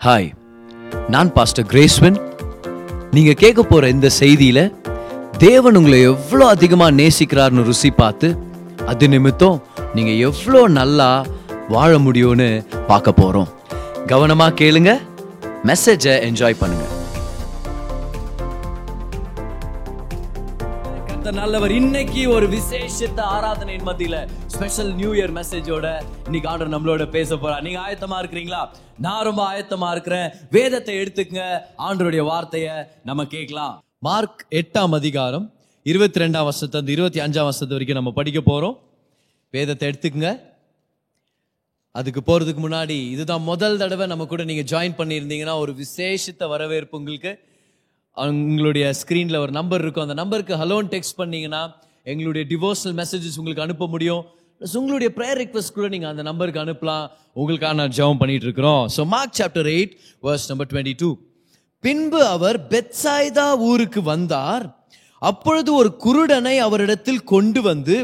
Hi நான் pastor கிரேஸ்வன் நீங்கள் கேட்க போகிற இந்த செய்தியில் தேவன் உங்களை எவ்வளோ அதிகமாக நேசிக்கிறார்னு ருசி பார்த்து அது நிமித்தம் நீங்கள் எவ்வளோ நல்லா வாழ முடியும்னு பார்க்க போகிறோம் கவனமாக கேளுங்க மெசேஜை என்ஜாய் பண்ணுங்கள் நல்லவர் இன்னைக்கு ஒரு விசேஷத்த ஆராதனையின் மத்தியில ஸ்பெஷல் நியூ இயர் மெசேஜோட இன்னைக்கு ஆண்டர் நம்மளோட பேச போறா நீங்க ஆயத்தமா இருக்கிறீங்களா? நான் ரொம்ப ஆயத்தமா இருக்கிறேன். வேதத்தை எடுத்துக்கங்க. ஆண்டருடைய வார்த்தைய நம்ம கேட்கலாம். மார்க் எட்டாம் அதிகாரம் இருபத்தி ரெண்டாம் வருஷத்து இருபத்தி அஞ்சாம் வருஷத்து வரைக்கும் நம்ம படிக்க போறோம். வேதத்தை எடுத்துக்கங்க. அதுக்கு போகிறதுக்கு முன்னாடி இதுதான் முதல் தடவை நம்ம கூட நீங்கள் ஜாயின் பண்ணியிருந்தீங்கன்னா ஒரு விசேஷத்தை வரவேற்பு உங்களுக்கு உங்களுடைய ஸ்க்ரீனில் ஒரு நம்பர் இருக்கும். அந்த நம்பருக்கு ஹலோன்னு டெக்ஸ்ட் பண்ணீங்கன்னா எங்களுடைய டிவோஷனல் மெசேஜஸ் உங்களுக்கு அனுப்ப முடியும். ப்ளஸ் உங்களுடைய ப்ரேயர் ரிக்வஸ்ட் கூட நீங்கள் அந்த நம்பருக்கு அனுப்பலாம். உங்களுக்காக நான் ஜெபம் பண்ணிட்டு இருக்கிறோம். So Mark chapter eight verse number twenty two பின்பு அவர் பெட்சாய்தா ஊருக்கு வந்தார். அப்பொழுது ஒரு குருடனை அவரிடத்தில் கொண்டு வந்து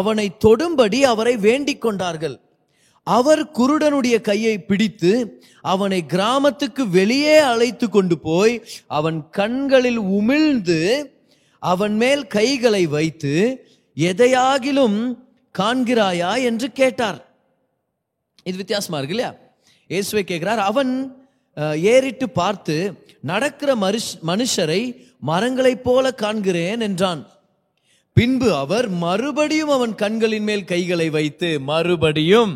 அவனை தொடும்படி அவரை வேண்டிக் கொண்டார்கள். அவர் குருடனுடைய கையை பிடித்து அவனை கிராமத்துக்கு வெளியே அழைத்து கொண்டு போய் அவன் கண்களில் உமிழ்ந்து அவன் மேல் கைகளை வைத்து எதையாகிலும் காண்கிறாயா என்று கேட்டார். இது வித்தியாசமா இருக்கு இல்லையா? இயேசுவை கேட்கிறார். அவன் ஏறிட்டு பார்த்து நடக்கிற மனுஷ் மனுஷரை மரங்களைப் போல காண்கிறேன் என்றான். பின்பு அவர் மறுபடியும் அவன் கண்களின் மேல் கைகளை வைத்து மறுபடியும்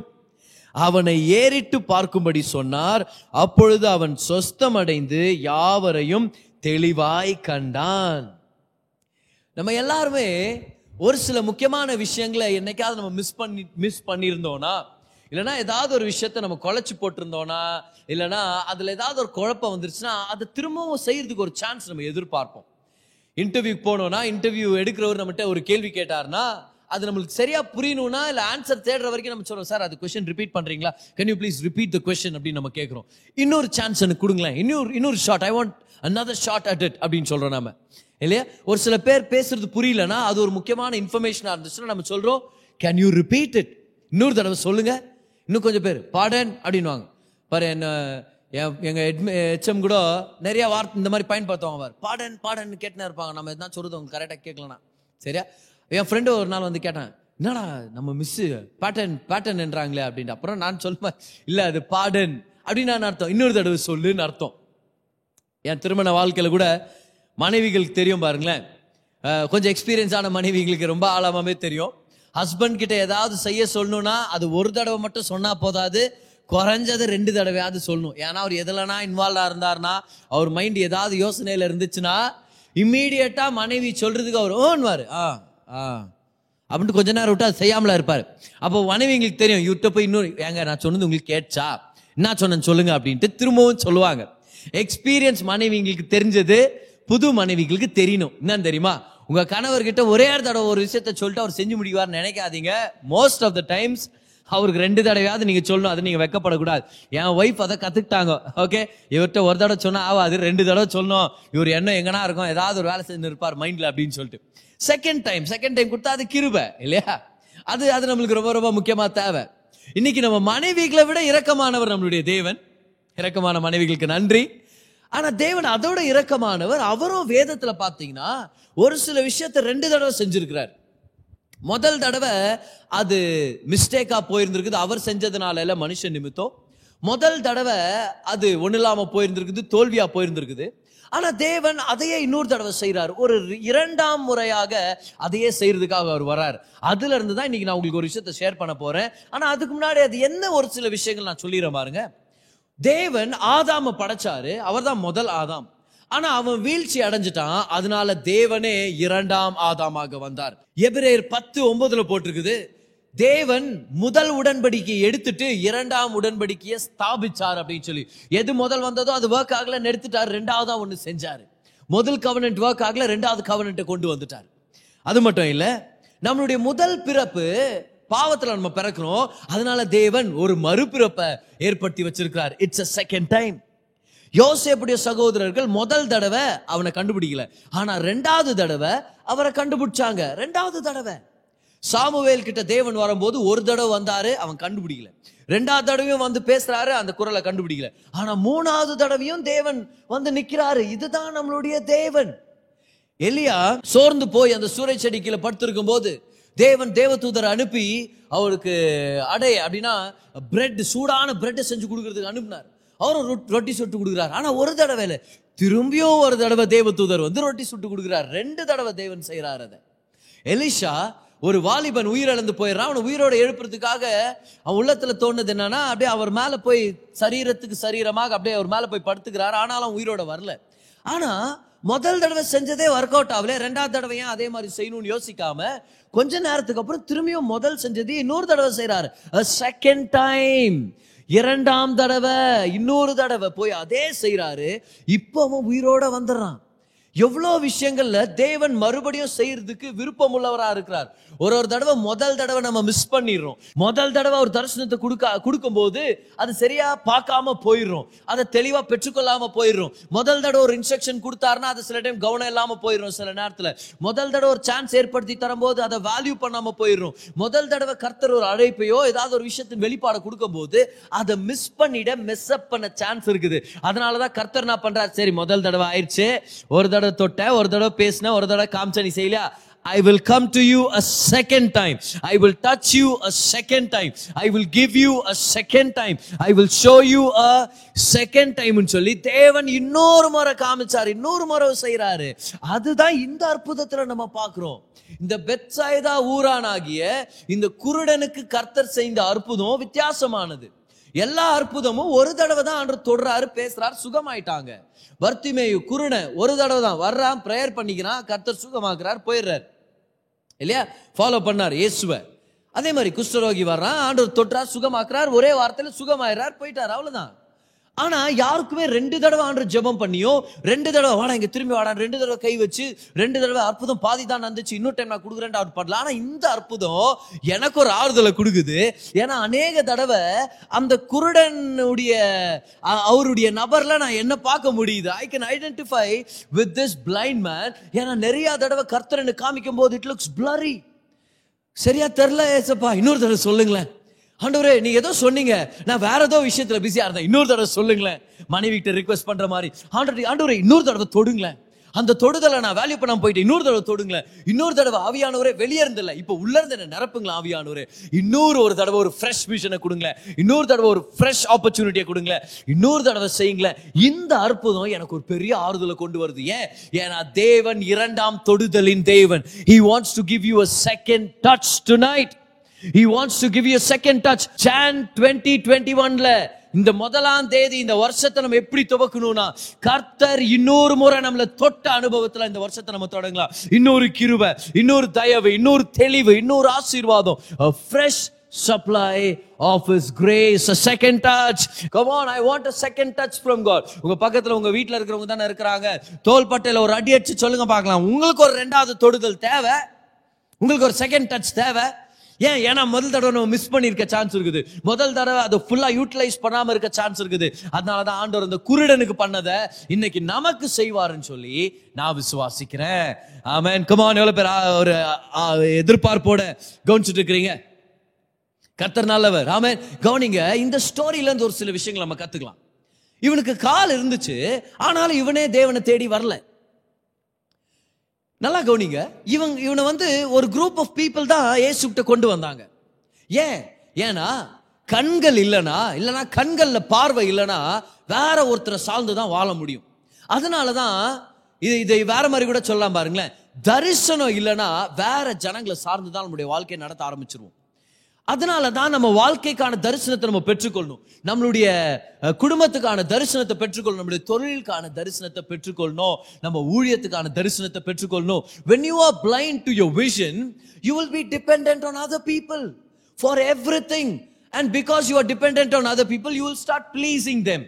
அவனை ஏறிட்டு பார்க்கும்படி சொன்னார். அப்பொழுது அவன் சொஸ்தமடைந்து யாவரையும் தெளிவாய் கண்டான். நம்ம எல்லாருமே ஒரு சில முக்கியமான விஷயங்களை என்னைக்காவது நம்ம மிஸ் பண்ணி மிஸ் பண்ணியிருந்தோம்னா இல்லைனா ஏதாவது ஒரு விஷயத்த நம்ம குழச்சி போட்டிருந்தோம்னா இல்லைனா அதில் ஏதாவது ஒரு குழப்பம் வந்துருச்சுன்னா அதை திரும்பவும் செய்யறதுக்கு ஒரு சான்ஸ் நம்ம எதிர்பார்ப்போம். இன்டர்வியூக்கு போனோம்னா இன்டர்வியூ எடுக்கிறவர் நம்மகிட்ட ஒரு கேள்வி கேட்டார்னா அது நம்மளுக்கு சரியா புரியணும்னா இல்லை ஆன்சர் தேடுற வரைக்கும் நம்ம சொல்றோம் சார் அது கொஸ்டின் ரிப்பீட் பண்றீங்களா? Can you please repeat the question அப்படின்னு நம்ம கேட்குறோம் இன்னொரு சான்ஸ் எனக்கு கொடுங்களேன். இன்னொரு இன்னொரு shot I want another shot at it அப்படின்னு சொல்றோம் நாம. இல்லையா? ஒரு சில பேர் பேசுறது புரியலன்னா அது ஒரு முக்கியமான இன்ஃபர்மேஷனாக இருந்துச்சுன்னா நம்ம சொல்றோம் கேன் யூ ரிப்பீட் இட் இன்னொரு தடவை சொல்லுங்க. இன்னும் கொஞ்சம் பேர் பாடன் அப்படின்வாங்க பாரு என்ன என் எங்க ஹெச்எம் கூட நிறைய வார்த்தை இந்த மாதிரி பயன்படுத்துவாங்க பார். பாடன் பாடன் கேட்டுனே இருப்பாங்க. நம்ம எதுனா சொல்றது அவங்க கரெக்டாக கேட்கலனா சரியா? என் ஃப்ரெண்டு ஒரு நாள் வந்து கேட்டேன் என்னடா நம்ம மிஸ்ஸு பேட்டன் பேட்டன் என்றாங்களே அப்படின்ட்டு. அப்புறம் நான் சொல்லுவேன் இல்லை அது பாடன் அப்படின்னு நான் அர்த்தம். இன்னொரு தடவை சொல்லுன்னு அர்த்தம். என் திருமண வாழ்க்கையில் கூட மனைவிகளுக்கு தெரியும் பாருங்களேன். கொஞ்சம் எக்ஸ்பீரியன்ஸான மனைவிகளுக்கு ரொம்ப ஆழமாகவே தெரியும். ஹஸ்பண்ட் கிட்ட ஏதாவது செய்ய சொல்லணும்னா அது ஒரு தடவை மட்டும் சொன்னால் போதாது. குறைஞ்சது ரெண்டு தடவையாவது சொல்லணும். ஏன்னா அவர் எதுலனா இன்வால்வ் இருந்தார்னா அவர் மைண்ட் ஏதாவது யோசனையில் இருந்துச்சுன்னா இம்மீடியட்டாக மனைவி சொல்றதுக்கு அவர் ஓன்வார். ஆ அப்படின்ட்டு கொஞ்ச நேரம் விட்டு அது செய்யாமலா இருப்பார். அப்போ மனைவிங்களுக்கு தெரியும் இவர்கிட்ட போய் இன்னொரு ஏங்க நான் சொன்னது உங்களுக்கு கேட்சா என்ன சொன்னேன்னு சொல்லுங்க அப்படின்ட்டு திரும்பவும் சொல்லுவாங்க. எக்ஸ்பீரியன்ஸ் மனைவிங்களுக்கு தெரிஞ்சது புது மனைவிகளுக்கு தெரியணும். என்னன்னு தெரியுமா? உங்க கணவர்கிட்ட ஒரே ஒரு தடவை ஒரு விஷயத்த சொல்லிட்டு அவர் செஞ்சு முடிவார்னு நினைக்காதீங்க. மோஸ்ட் ஆஃப் த டைம்ஸ் அவருக்கு ரெண்டு தடவையாவது நீங்க சொல்லணும் அது நீங்க வெக்கப்படக்கூடாது. என் ஒய்ஃப் அதை கத்துக்கிட்டாங்க ஓகே இவர்கிட்ட ஒரு தடவை சொன்னா ஆவாது ரெண்டு தடவை சொல்லணும். இவர் என்ன எங்கன்னா இருக்கும் ஏதாவது ஒரு வேலை செஞ்சு இருப்பார் மைண்ட்ல அப்படின்னு சொல்லிட்டு. செகண்ட் டைம் செகண்ட் டைம் கொடுத்தா அது கிருபை இல்லையா? அது அது நம்மளுக்கு ரொம்ப ரொம்ப முக்கியமா தேவை. இன்னைக்கு நம்ம மனைவிகளை விட இரக்கமானவர் நம்மளுடைய தேவன். இரக்கமான மனைவிகளுக்கு நன்றி. ஆனா தேவன் அதோட இரக்கமானவர் அவரும் வேதத்துல பாத்தீங்கன்னா ஒரு சில விஷயத்த ரெண்டு தடவை செஞ்சிருக்கிறார். முதல் தடவை அது மிஸ்டேக்கா போயிருந்திருக்குது. அவர் செஞ்சதுனால இல்ல மனுஷன் நிமித்தம். முதல் தடவை அது ஒன்றும் இல்லாமல் போயிருந்திருக்குது தோல்வியா போயிருந்திருக்குது. ஆனால் தேவன் அதையே இன்னொரு தடவை செய்கிறார் ஒரு இரண்டாம் முறையாக அதையே செய்கிறதுக்காக அவர் வரார். அதுலேருந்து தான் இன்றைக்கி நான் உங்களுக்கு ஒரு விஷயத்தை ஷேர் பண்ண போகிறேன் ஆனால் அதுக்கு முன்னாடி அது என்ன ஒரு சில விஷயங்கள் நான் சொல்லிடுறேன் பாருங்க. தேவன் ஆதாம படைச்சாரு. அவர்தான் முதல் ஆதாம். ஆனால் அவன் வீழ்ச்சி அடைஞ்சிட்டான். அதனால தேவனே இரண்டாம் ஆதாமாக வந்தார். எபிரேயர் பத்து ஒன்பதுல போட்டிருக்குது. தேவன் முதல் உடன்படிக்கையை எடுத்துட்டு இரண்டாம் உடன்படிக்கையை ஸ்தாபிச்சார் அப்படின்னு சொல்லி. எது முதல் வந்ததோ அது ஒர்க் ஆகல நிறுத்திட்டார் ரெண்டாவதா ஒண்ணு செஞ்சாரு. முதல் கவர்னன்ட் ஒர்க் ஆகல ரெண்டாவது கவர்னண்ட்டை கொண்டு வந்துட்டார். அது மட்டும் இல்ல நம்மளுடைய முதல் பிறப்பு பாவத்தில் நம்ம பிறக்கிறோம் அதனால தேவன் ஒரு மறுபிறப்பை ஏற்படுத்தி வச்சிருக்கிறார். இட்ஸ் அ செகண்ட் டைம் யோசேப்புடைய சகோதரர்கள் முதல் தடவை அவனை கண்டுபிடிக்கல. ஆனா ரெண்டாவது தடவை அவரை கண்டுபிடிச்சாங்க. ரெண்டாவது தடவை. சாமுவேல் கிட்ட தேவன் வரும்போது ஒரு தடவை வந்தாரு அவன் கண்டுபிடிக்கல. ரெண்டாவது தடவையும் வந்து பேசுறாரு அந்த குரலை கண்டுபிடிக்கல. ஆனா மூணாவது தடவையும் தேவன் வந்து நிக்கிறாரு. இதுதான் நம்மளுடைய தேவன். எலியா சோர்ந்து போய் அந்த சூறை செடி கீழே படுத்திருக்கும் போது தேவன் தேவதூதர் அனுப்பி அவருக்கு அடை அப்படின்னா பிரெட் சூடான பிரெட்டை செஞ்சு கொடுக்கறதுக்கு அனுப்பினார். அவரும் ரொட்- ரொட்டி சுட்டு கொடுக்குறாரு. ஆனா ஒரு தடவை இல்லை. திரும்பியும் ஒரு தடவை தேவதூதர் வந்து ரொட்டி சுட்டு கொடுக்குறார். ரெண்டு தடவை தேவன் செய்கிறார் அதை. எலிஷா ஒரு வாலிபன் உயிரிழந்து போயிடுறான். அவனை உயிரோட எழுப்புறதுக்காக அவன் உள்ளத்தில் தோணுது என்னன்னா அப்படியே அவர் மேலே போய் சரீரத்துக்கு சரீரமாக அப்படியே அவர் மேலே போய் படுத்துக்கிறார். ஆனாலும் உயிரோட வரல. ஆனால் முதல் தடவை செஞ்சதே ஒர்க் அவுட் ஆகல. ரெண்டாவது தடவை ஏன் அதே மாதிரி செய்யணும்னு யோசிக்காம கொஞ்ச நேரத்துக்கு அப்புறம் திரும்பியும் முதல் செஞ்சது இன்னொரு தடவை செய்கிறாரு செகண்ட் டைம் இரண்டாம் தடவை இன்னொரு தடவை போய் அதே செய்கிறாரு இப்போ அவன் உயிரோட வந்துடுறான். எவ்வளோ விஷயங்களில் தேவன் மறுபடியும் செய்யறதுக்கு விருப்பம் உள்ளவராக இருக்கிறார். ஒரு ஒரு தடவை முதல் தடவை நம்ம மிஸ் பண்ணிடுறோம். முதல் தடவை ஒரு தரிசனத்தை கொடுக்க கொடுக்கும்போது அது சரியாக பார்க்காம போயிடுறோம். அதை தெளிவாக பெற்றுக்கொள்ளாமல் போயிடுறோம். முதல் தடவை ஒரு இன்ஸ்ட்ரக்ஷன் கொடுத்தாருன்னா அது சில டைம் கவனம் இல்லாமல் போயிடும் சில நேரத்தில். முதல் தடவை ஒரு சான்ஸ் ஏற்படுத்தி தரும்போது அதை வேல்யூ பண்ணாம போயிடுறோம். முதல் தடவை கர்த்தர் ஒரு அழைப்பையோ ஏதாவது ஒரு விஷயத்தின் வெளிப்பாடை கொடுக்கும்போது அதை மிஸ் பண்ணிட மிஸ் அப் பண்ண சான்ஸ் இருக்குது. அதனாலதான் கர்த்தர் என்ன பண்ணுறாரு சரி முதல் தடவை ஆயிடுச்சு. ஒரு தடவை தொட்ட ஒரு தடவை பேசின ஒரு தடவை காமிச்ச நீ செய்யலையா? I will come to you a second time I will touch you a second time I will give you a second time I will show you a second டைம்னு சொல்லி தேவன் இன்னொரு முறை காமிச்சார் இன்னொரு முறை செய்யறாரு அதுதான் இந்த அற்புதத்துல நம்ம பார்க்கிறோம். இந்த பெத்சாய்தா ஊரானாகிய இந்த குருடனுக்கு கர்த்தர் செய்த அற்புதம் வித்தியாசமானது. எல்லா அற்புதமும் ஒரு தடவை தான் ஆண்டு தொடுறாரு பேசுறாரு சுகமாயிட்டாங்க. வர்த்திமேயு குருண ஒரு தடவை தான் வர்றான் ப்ரேயர் பண்ணிக்கிறான் கர்த்தர் சுகமாக்குறார் போயிடுறார். இல்லையா? ஃபாலோ பண்ணார் இயேசுவை. அதே மாதிரி குஷ்டரோகி வர்றான் ஆண்டவர் தொற்றார் சுகமாக்குறார் ஒரே வார்த்தையில் சுகமாயிறார் போயிட்டார் அவ்வளோதான் ஆனா யாருக்குமே ரெண்டு தடவை ஆண்டு ஜெபம் பண்ணியோ ரெண்டு தடவை வாடா இங்க திரும்பி வாடா ரெண்டு தடவை கை வச்சு ரெண்டு தடவை அற்புதம் பாதி தான் நடந்துச்சு இன்னொரு டைம் நான் கொடுக்குறேன் அவர் பண்ணல ஆனா இந்த அற்புதம் எனக்கு ஒரு ஆறுதலை கொடுக்குது. ஏன்னா அநேக தடவை அந்த குருடனுடைய அவருடைய நபர்ல நான் என்ன பார்க்க முடியுது? I can identify with this blind man ஏன்னா நிறைய தடவை கர்த்தரனை காமிக்கும் போது இட் லுக்ஸ் பிளரி சரியா தெரில ஏசப்பா? இன்னொரு தடவை சொல்லுங்களேன். ஆண்டவரே நீ ஏதோ சொன்னீங்க. நான் வேற ஏதோ விஷயத்துல பிஸியா இருந்தேன். இன்னொரு தடவை சொல்லுங்களேன். மனைவி கிட்ட ரிக்வெஸ்ட் பண்ற மாதிரி. ஆண்டவரே ஆண்டவரே இன்னொரு தடவை தொடுங்களேன். அந்த தொடுதலை நான் வேல்யூ பண்ண போயிட்டு இன்னொரு தடவை தொடுங்களேன். இன்னொரு தடவை ஆவியானவரே வெளியே இருந்தில்ல இப்போ உள்ள இருந்து என்ன நிரப்புங்களா ஆவியானவரே. இன்னொரு ஒரு தடவை ஒரு ஃப்ரெஷ் விஷனை கொடுங்களேன். இன்னொரு தடவை ஒரு ஃப்ரெஷ் ஆப்பர்ச்சுனிட்டியை கொடுங்களேன். இன்னொரு தடவை செய்யுங்களேன். இந்த அற்புதம் எனக்கு ஒரு பெரிய ஆறுதலை கொண்டு வருது. ஏன்? ஏன்னா தேவன் இரண்டாம் தொடுதலின் தேவன். He wants to give you a second touch tonight he wants to give you second touch touch. Jan 2021 ல இந்த முதலாம் தேதி இந்த வருஷத்தை நம்ம எப்படி துவக்கணும்னா கர்த்தர் இன்னொரு முறை நம்மள தொட்ட அனுபவத்துல இந்த வருஷத்தை நம்ம தொடங்கலாம். இன்னொரு கிருவை இன்னொரு தயவு இன்னொரு தெளிவு இன்னொரு ஆசீர்வாதம். Fresh supply supply of his grace. A second touch. Come on i want a second touch from god. உங்க பக்கத்துல உங்க வீட்ல இருக்கிறவங்க தானே இருக்கிறாங்க. தோள்பட்டையில ஒரு அடி அடிச்சு சொல்லுங்க பார்க்கலாம். உங்களுக்கு ஒரு ரெண்டாவது தொடுதல் தேவை. உங்களுக்கு ஒரு செகண்ட் டச் தேவை. ஏன் ஏன்னா முதல் தடவை நம்ம மிஸ் பண்ணியிருக்க சான்ஸ் இருக்குது. முதல் தடவை அதை ஃபுல்லாக யூட்டிலைஸ் பண்ணாமல் இருக்க சான்ஸ் இருக்குது. அதனால தான் ஆண்டவர் அந்த குருடனுக்கு பண்ணதை இன்னைக்கு நமக்கு செய்வாருன்னு சொல்லி நான் விசுவாசிக்கிறேன். ஆமேன் குமான் எவ்வளோ பேர் ஒரு எதிர்பார்ப்போட கவனிச்சுட்டு இருக்கிறீங்க? கர்த்தர் நல்லவர். ஆமென் கவனிங்க இந்த ஸ்டோரியில இருந்து ஒரு சில விஷயங்கள் நம்ம கத்துக்கலாம். இவனுக்கு கால் இருந்துச்சு ஆனாலும் இவனே தேவனை தேடி வரல. நல்லா கவனிங்க. இவங்க இவனை வந்து ஒரு குரூப் ஆஃப் பீப்புள் தான் ஏசுகிட்ட கொண்டு வந்தாங்க. ஏன்? ஏன்னா கண்கள் இல்லைனா இல்லைனா கண்களில் பார்வை இல்லைனா வேற ஒருத்தரை சார்ந்து தான் வாழ முடியும். அதனால தான் இது இதை வேற மாதிரி கூட சொல்லலாம் பாருங்களேன். தரிசனம் இல்லைனா வேற ஜனங்களை சார்ந்து தான் நம்முடைய வாழ்க்கையை நடத்த ஆரம்பிச்சிருவோம். அதனால தான் நம்ம வாழ்க்கைக்கான தரிசனத்தை நம்ம பெற்றுக்கொள்ளணும் நம்மளுடைய குடும்பத்துக்கான தரிசனத்தை பெற்றுக்கொள்ளணும் நம்மளுடைய தொழிலுக்கான தரிசனத்தை பெற்றுக்கொள்ளணும் நம்ம ஊழியத்துக்கான தரிசனத்தை பெற்றுக்கொள்ளணும் when you are blind to your vision you will be depend on other people for everything and because you are depend on other people you will start pleasing them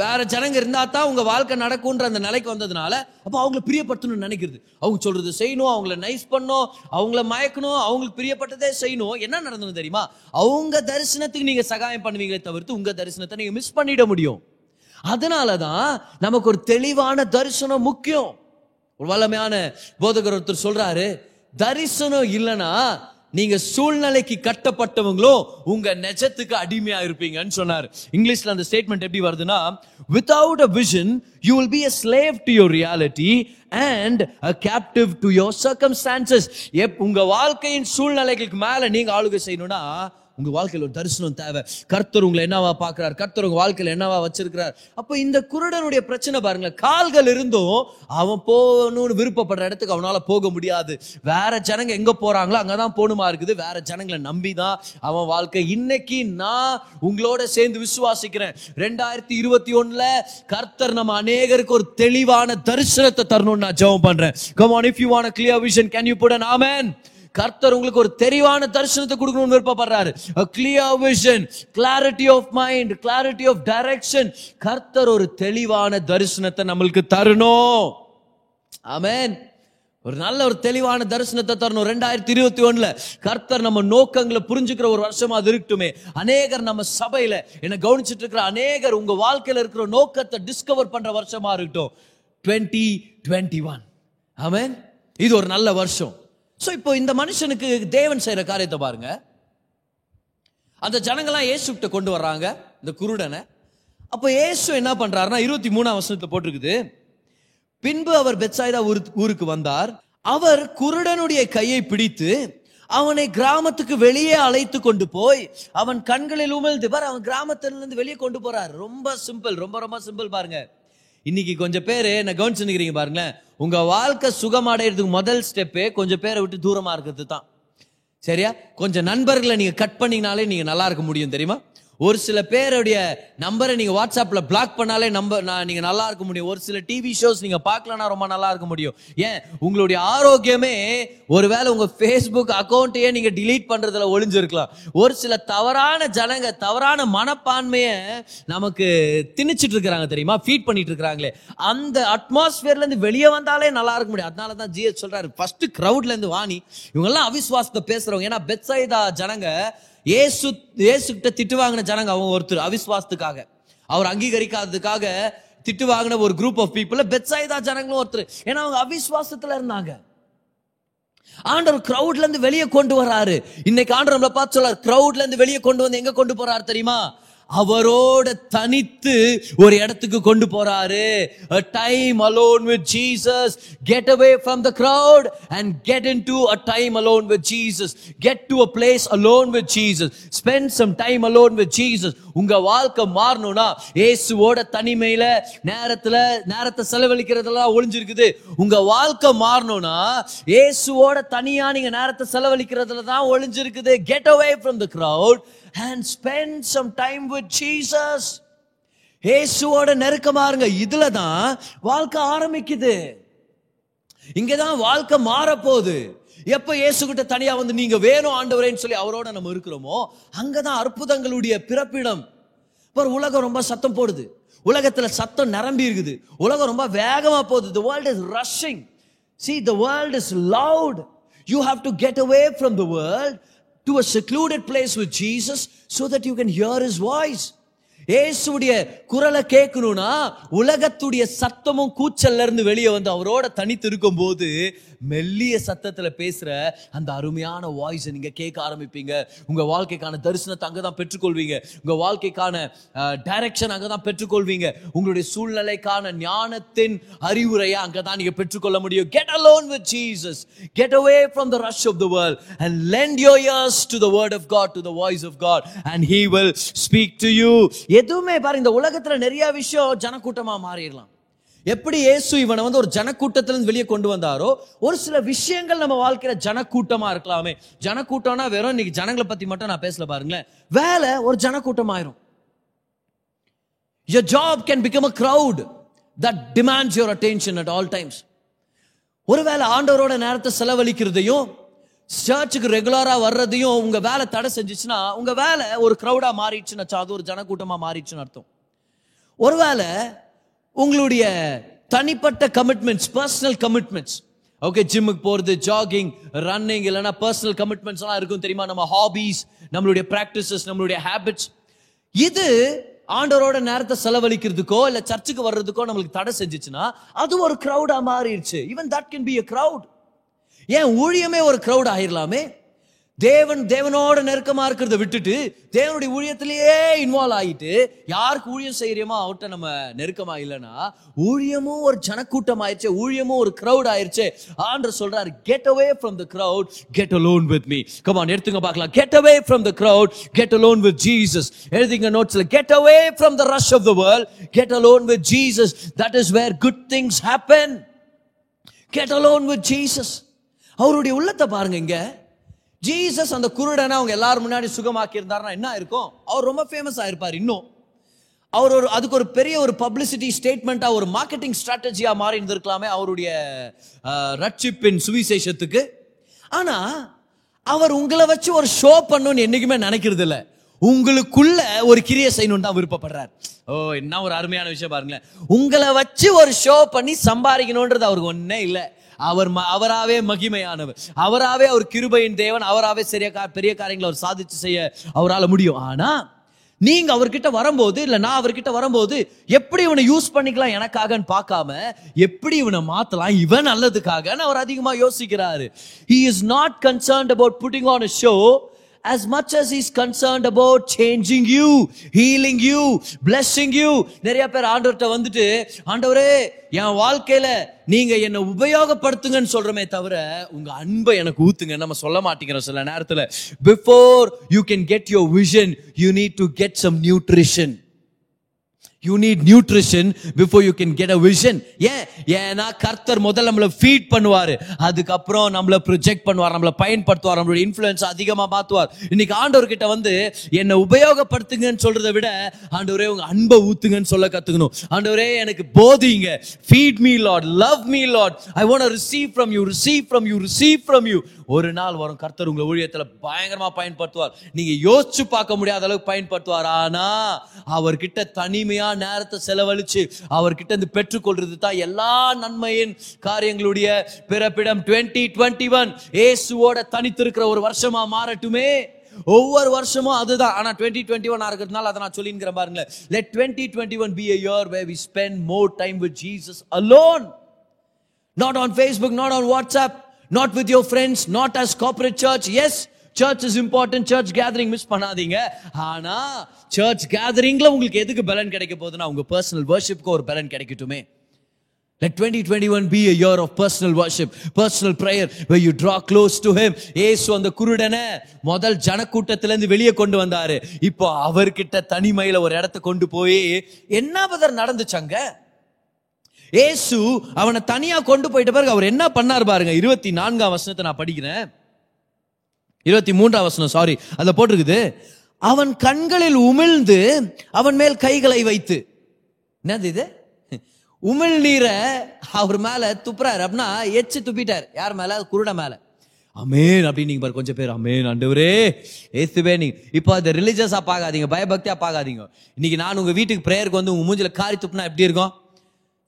வேற ஜனங்க இருந்தா தான் உங்க வாழ்க்கை நடக்கும்ன்ற அந்த நிலைக்கு வந்ததுனால அப்ப அவங்கள பிரியப்படுத்தணும்னு நினைக்கிறது. அவங்க சொல்றது செய்யணும் அவங்கள நைஸ் பண்ணும் அவங்கள மயக்கணும் அவங்களுக்கு பிரியப்பட்டதே செய்யணும். என்ன நடந்தது தெரியுமா? அவங்க தரிசனத்துக்கு நீங்க சகாயம் பண்ணுவீங்களே தவிர்த்து உங்க தரிசனத்தை நீங்க மிஸ் பண்ணிட முடியும். அதனால தான் நமக்கு ஒரு தெளிவான தரிசனம் முக்கியம். ஒரு வல்லமையான போதகர் ஒருத்தர் சொல்றாரு தரிசனம் இல்லைன்னா நீங்க சூழ்நிலைக்கு கட்டப்பட்டவங்களும் உங்க நெஜத்துக்கு அடிமையா இருப்பீங்கன்னு சொன்னார். இங்கிலீஷ்ல அந்த ஸ்டேட்மெண்ட் எப்படி வருதுன்னா without a vision you will be a slave to your reality and a captive to your circumstances எப் உங்க வாழ்க்கையின் சூழ்நிலைகளுக்கு மேல நீங்க ஆளுகை செய்யணும்னா உங்க வாழ்க்கையில் ஒரு தரிசனம் தேவை. கர்த்தர் உங்களை என்னவா பார்க்கிறார்? கர்த்தர் உங்க வாழ்க்கையில் என்னவா வச்சிருக்கிறார்? அப்போ இந்த குருடனுடைய பிரச்சனை பாருங்களேன். கால்கள் இருந்தும் அவன் போகணும்னு விருப்பப்படுற இடத்துக்கு அவனால போக முடியாது. வேற ஜனங்க எங்க போறாங்களோ அங்கதான் போகணுமா இருக்குது. வேற ஜனங்களை நம்பி தான் அவன் வாழ்க்கை. இன்னைக்கு நான் உங்களோட சேர்ந்து விசுவாசிக்கிறேன். ரெண்டாயிரத்தி இருபத்தி ஒண்ணுல கர்த்தர் நம்ம அநேகருக்கு ஒரு தெளிவான தரிசனத்தை தரணும்னு நான் ஜெபம் பண்றேன். Come on if you want clear vision can you put an amen கர்த்தர் உங்களுக்கு ஒரு தெளிவான தரிசனத்தை கொடுக்கணும்னு விருப்பப்படுறாரு. Clear vision clarity of mind clarity of direction கர்த்தர் ஒரு தெளிவான தரிசனத்தை நம்மளுக்கு தரணும். ஆமேன் ஒரு நல்ல ஒரு தெளிவான தரிசனத்தை தரணும். ரெண்டாயிரத்தி இருபத்தி ஒண்ணுல கர்த்தர் நம்ம நோக்கங்களை புரிஞ்சுக்கிற ஒரு வருஷமா அது இருக்கட்டுமே. அநேகர் நம்ம சபையில என்ன கவனிச்சிட்டு இருக்கிற அநேகர் உங்க வாழ்க்கையில இருக்கிற நோக்கத்தை டிஸ்கவர் பண்ற வருஷமா இருக்கட்டும். டுவெண்ட்டி டுவெண்ட்டி ஒன் ஆமேன் இது ஒரு நல்ல வருஷம். ஸோ இப்போ இந்த மனுஷனுக்கு தேவன் செய்கிற காரியத்தை பாருங்க. அந்த ஜனங்களாம் இயேசுகிட்ட கொண்டு வர்றாங்க இந்த குருடனை. அப்போ இயேசு என்ன பண்ணுறாருன்னா இருபத்தி மூணாம் வசனத்துல போட்டிருக்குது. பின்பு அவர் பெத்சாய்தா ஊரு- ஊருக்கு வந்தார். அவர் குருடனுடைய கையை பிடித்து அவனை கிராமத்துக்கு வெளியே அழைத்து கொண்டு போய் அவன் கண்களில் உமிழ்ந்து பார் அவன் கிராமத்திலிருந்து வெளியே கொண்டு போறார். ரொம்ப சிம்பிள் ரொம்ப ரொம்ப சிம்பிள் பாருங்க. இன்னைக்கு கொஞ்சம் பேர் என்ன கவனிச்சுக்கிறீங்க பாருங்களேன். உங்க வாழ்க்கை சுகமடைறதுக்கு முதல் ஸ்டெப்பே கொஞ்சம் பேரை விட்டு தூரமா இருக்கிறது தான். சரியா? கொஞ்சம் நண்பர்களை நீங்க கட் பண்ணீங்கனாலே நீங்க நல்லா இருக்க முடியும் தெரியுமா? ஒரு சில பேருடைய நம்பரை நீங்க வாட்ஸ்அப்ல பிளாக் பண்ணாலே நம்பர் நான் நீங்க நல்லா இருக்க முடியும். ஒரு சில டிவி ஷோஸ் நீங்க பார்க்கலனா ரொம்ப நல்லா இருக்க முடியும். ஏன்? உங்களுடைய ஆரோக்கியமே ஒருவேளை உங்க ஃபேஸ்புக் அக்கௌண்ட்டையே நீங்க டிலீட் பண்றதுல ஒளிஞ்சிருக்கலாம். ஒரு சில தவறான ஜனங்க தவறான மனப்பான்மையை நமக்கு திணிச்சிட்டு இருக்கிறாங்க தெரியுமா? ஃபீட் பண்ணிட்டு இருக்கிறாங்களே. அந்த அட்மாஸ்பியர்ல இருந்து வெளியே வந்தாலே நல்லா இருக்க முடியும். அதனால தான் ஜிஎஸ் சொல்றாரு. ஃபர்ஸ்ட் கிரவுட்ல இருந்து வாணி. இவங்கெல்லாம் அவிசுவாசத்தை பேசுறவங்க. ஏன்னா பெட்சைதா ஜனங்க ஏசு ஏசு கிட்ட திட்டு வாங்கின ஜனங்க அவங்க ஒருத்தர் அவிஸ்வாசத்துக்காக அவர் அங்கீகரிக்காததுக்காக திட்டு வாங்கின ஒரு குரூப் ஆஃப் பீப்புள் பெட்சாயிதா ஜனங்களும் ஒருத்தர். ஏன்னா அவங்க அவிஸ்வாசத்துல இருந்தாங்க. ஆண்டவர் கிரௌட்ல இருந்து வெளியே கொண்டு வராரு இன்னைக்கு ஆண்டவர் நம்மளை பார்த்து சொல்றாரு கிரௌட்ல இருந்து வெளியே கொண்டு வந்து எங்க கொண்டு போறாரு தெரியுமா? அவரோட தனித்து ஒரு இடத்துக்கு கொண்டு போறாரு a time alone with jesus get away from the crowd and get into a time alone with jesus get to a place alone with jesus spend some time alone with jesus உங்க வாழ்க்கை மாறணும்னா இயேசுவோட தனிமையில நேரத்துல நேரத்தை செலவழிக்கிறதெல்லாம் ஒளிஞ்சிருக்குது. உங்க வாழ்க்கை மாறணும்னா இயேசுவோட தனியா நீங்க நேரத்தை செலவழிக்கிறதுல தான் ஒளிஞ்சிருக்குது. Get away from the crowd and spend some time with Jesus இயேசுவோட நெருக்கமா இருங்க. இதுல தான் வாழ்க்கை ஆரம்பிக்குது. இங்கதான் வாழ்க்கை மாறப்போகுது. எப்போ இயேசுகிட்ட தனியாக வந்து நீங்கள் வேணும் ஆண்டவரேன்னு சொல்லி அவரோட நம்ம இருக்கிறோமோ அங்கதான் அற்புதங்களுடைய பிறப்பிடம். இப்போ உலகம் ரொம்ப சத்தம் போடுது. உலகத்தில் சத்தம் நிரம்பி இருக்குது. உலகம் ரொம்ப வேகமாக போகுது. The world is rushing see the world is loud you have to get away from the world to a secluded place with Jesus so that you can hear his voice ஏசுடைய குரலை கேட்கணும்னா உலகத்துடைய சத்தமும் கூச்சல்ல இருந்து வெளியே வந்து அவரோட தனித்து இருக்கும் போது மெல்லிய சத்தத்தில் பேசுகிற அந்த அருமையான வாய்ஸை நீங்கள் கேட்க ஆரம்பிப்பீங்க. உங்கள் வாழ்க்கைக்கான தரிசனத்தை அங்கதான் பெற்றுக்கொள்வீங்க. உங்கள் வாழ்க்கைக்கான டைரக்ஷன் அங்கதான் பெற்றுக்கொள்வீங்க. உங்களுடைய சூழ்நிலைக்கான ஞானத்தின் அறிவுரையை அங்கதான் நீங்கள் பெற்றுக்கொள்ள முடியும். Get alone with Jesus get away from the rush of the world and lend your ears to the word of God to the voice of God and he will speak to you எதுவுமே பாரு இந்த உலகத்தில் நிறைய விஷயம் ஜனக்கூட்டமாக மாறிடலாம். எப்படி இயேசு இவனை வந்து ஒரு ஜனக்கூட்டத்திலிருந்து வெளியே கொண்டு வந்தாரோ ஒரு சில விஷயங்கள் நம்ம வாழ்க்கையில ஜனக்கூட்டமா இருக்கலாமே. ஜனக்கூட்டம்னா வெறும் இன்னைக்கு ஜனங்களை பத்தி மட்டும் நான் பேசல பாருங்களேன். வேலை ஒரு ஜனக்கூட்டம் ஆயிரும் Your job can become a crowd that demands your attention at all times. ஒருவேளை ஆண்டவரோட நேரத்தை செலவழிக்கிறதையும் சர்ச்சுக்கு ரெகுலரா வர்றதையும் உங்க வேலை தடை செஞ்சிச்சுன்னா உங்க வேலை ஒரு க்ரௌடாக மாறிடுச்சுன்னு வச்சா, அது ஒரு ஜனக்கூட்டமா மாறிடுச்சுன்னு அர்த்தம். ஒருவேளை உங்களுடைய தனிப்பட்ட கமிட்மெண்ட்ஸ் பர்சனல் கமிட்மெண்ட்ஸ் ஓகே ஜிம்முக்கு போகிறது ஜாகிங் ரன்னிங் இல்லைன்னா பர்சனல் கமிட்மெண்ட்ஸ்லாம் இருக்கும் தெரியுமா? நம்ம ஹாபீஸ் நம்மளுடைய ப்ராக்டிசஸ் நம்மளுடைய ஹேபிட்ஸ் இது ஆண்டவரோட நேரத்தை செலவழிக்கிறதுக்கோ இல்லை சர்ச்சுக்கு வர்றதுக்கோ நம்மளுக்கு தடை செஞ்சுச்சுன்னா அது ஒரு க்ரௌடாக மாறிடுச்சு. Even that can be a crowd ஏன் ஊழியமே ஒரு க்ரௌட் ஆயிரலாமே? தேவன் தேவனோட நெருக்கமா இருக்கிறத விட்டுட்டு தேவனுடைய ஊழியத்திலேயே இன்வால்வ் ஆகிட்டு யாருக்கு ஊழியம் செய்யறியமோ அவர்கிட்ட நம்ம நெருக்கமா இல்லைன்னா ஊழியமும் ஒரு ஜனக்கூட்டம் ஆயிடுச்சு ஊழியமும் ஒரு க்ரௌட் ஆயிடுச்சு ஆன்ற சொல்றாரு get away from the crowd get alone with me come எடுத்துங்க பார்க்கலாம். Get away from the crowd get alone with Jesus எழுதிங்க நோட்ஸ்ல get away from the rush of the world get alone with Jesus that is where good things happen get alone with Jesus அவருடைய உள்ளத்தை பாருங்க இங்கே. Jesus அந்த குருடனை அவங்க எல்லாரும் முன்னாடி சுகமாக்கி இருந்தாருன்னா என்ன இருக்கும் அவர் ரொம்ப ஃபேமஸ் ஆயிருப்பார் இன்னும். அவர் ஒரு அதுக்கு ஒரு பெரிய ஒரு பப்ளிசிட்டி ஸ்டேட்மெண்ட்டாக ஒரு மார்க்கெட்டிங் ஸ்ட்ராட்டஜியாக மாறி இருந்திருக்கலாமே அவருடைய ரட்சிப்பின் சுவிசேஷத்துக்கு. ஆனால் அவர் உங்களை வச்சு ஒரு ஷோ பண்ணணும்னு என்னைக்குமே நினைக்கிறது இல்லை. உங்களுக்குள்ள ஒரு கிரியை செய்யணும்னு தான் விருப்பப்படுறார். ஓ என்ன ஒரு அருமையான விஷயம் பாருங்களேன். உங்களை வச்சு ஒரு ஷோ பண்ணி சம்பாதிக்கணுன்றது அவருக்கு ஒன்றே இல்லை. அவர் ம- மகிமையானவர். அவராகவே அவர் கிருபையின் தேவன். அவராகவே சரியா பெரிய காரியங்களை அவர் சாதிச்சு செய்ய அவரால் முடியும். ஆனால் நீங்க அவர்கிட்ட வரும்போது இல்லை நான் அவர்கிட்ட வரும்போது எப்படி இவனை யூஸ் பண்ணிக்கலாம் எனக்காகன்னு பார்க்காம எப்படி இவனை மாத்தலாம்? இவன் நல்லதுக்காக அவர் அதிகமாக யோசிக்கிறாரு. He is not concerned about putting on show show as much as he's concerned about changing you healing you blessing you. நிறைய பேர் ஆண்டவர்கிட்ட வந்துட்டு ஆண்டவரே என் வாழ்க்கையில நீங்க என்னை உபயோகப்படுத்துங்கன்னு சொல்றமே தவிர உங்க அன்பை எனக்கு ஊத்துங்க நம்ம சொல்ல மாட்டேங்கிறோம் சில நேரத்துல. Before you can get your vision you need to get some nutrition you need nutrition before you can get a vision ஏன் ஏன்னா கர்த்தர் முதல்ல நம்மளை ஃபீட் பண்ணுவார். அதுக்கப்புறம் நம்மளை ப்ரொஜெக்ட் பண்ணுவார் நம்மளை பயன்படுத்துவார் நம்மளோட இன்ஃப்ளூயன்ஸ் அதிகமாக மாற்றுவார் இன்னைக்கு ஆண்டவர்கிட்ட வந்து என்னை உபயோகப்படுத்துங்கன்னு சொல்றதை விட ஆண்டவரே உங்க அன்பை ஊத்துங்கன்னு சொல்ல கற்றுக்கணும் ஆண்டவரே எனக்கு போதிங்க. Feed me Lord love me Lord I want receive from you receive from you receive from you ஒரு நாள் வரும். கர்த்தர் உங்களை ஊழியத்தில் பயங்கரமாக பயன்படுத்துவார். நீங்கள் யோசிச்சு பார்க்க முடியாத அளவுக்கு பயன்படுத்துவார். ஆனால் அவர்கிட்ட தனிமையாக நேரத்தை செலவழித்து அவர்கிட்ட இருந்து பெற்றுக்கொள்றது தான் எல்லா நன்மையின் காரியங்களுடைய பிறப்பிடம். டுவெண்ட்டி டுவெண்ட்டி ஒன் ஏசுவோட தனித்திருக்கிற ஒரு வருஷமாக மாறட்டுமே. ஒவ்வொரு வருஷமும் அதுதான். ஆனா டுவெண்ட்டி டுவெண்ட்டி ஒன் இருக்கிறதுனால அதை நான் சொல்லிங்கிறேன் பாருங்களேன். Let twenty twenty one be a year where we spend more time with Jesus alone. Not on Facebook, not not with your friends not as corporate church yes church is important church gathering miss பண்ணாதீங்க. ஆனா search கேதரிங்ல உங்களுக்கு எதுக்கு பலன் கிடைக்க போகுதுன்னா உங்க personal வர்ஷிப்க்கு ஒரு பலன் கிடைக்கட்டுமே. Let 2021 be a year of personal worship, personal prayer, where you draw close to Him. ஏசு அந்த குருடனை முதல் ஜனக்கூட்டத்திலேருந்து வெளியே கொண்டு வந்தாரு. இப்போ அவர்கிட்ட தனிமையில ஒரு இடத்த கொண்டு போய் என்ன பதர் நடந்துச்சாங்க ஏசு அவனை தனியா கொண்டு போயிட்ட பிறகு அவர் என்ன பண்ணார் பாருங்க. இருபத்தி நான்காம் வசனத்தை நான் படிக்கிறேன். இருபத்தி மூன்றாம் வசனம் சாரி அதில் போட்டிருக்குது. அவன் கண்களில் உமிழ்ந்து அவன் மேல் கைகளை வைத்து. என்னது இது? உமிழ் நீரை அவர் மேல துப்புறாரு. அப்படின்னா எச்சு துப்பிட்டார். யார் மேல? குருட மேல. அமேன் அப்படின்னு நீங்க பாரு கொஞ்சம் பேர் அமேன் ஆண்டவரே ஏசுவே நீங்க இப்போ அதை ரிலீஜியஸா பார்க்காதீங்க பயபக்தியா பார்க்காதீங்க. இன்னைக்கு நான் உங்க வீட்டுக்கு ப்ரேயருக்கு வந்து உங்க மூஞ்சில காரி துப்புனா எப்படி இருக்கும்?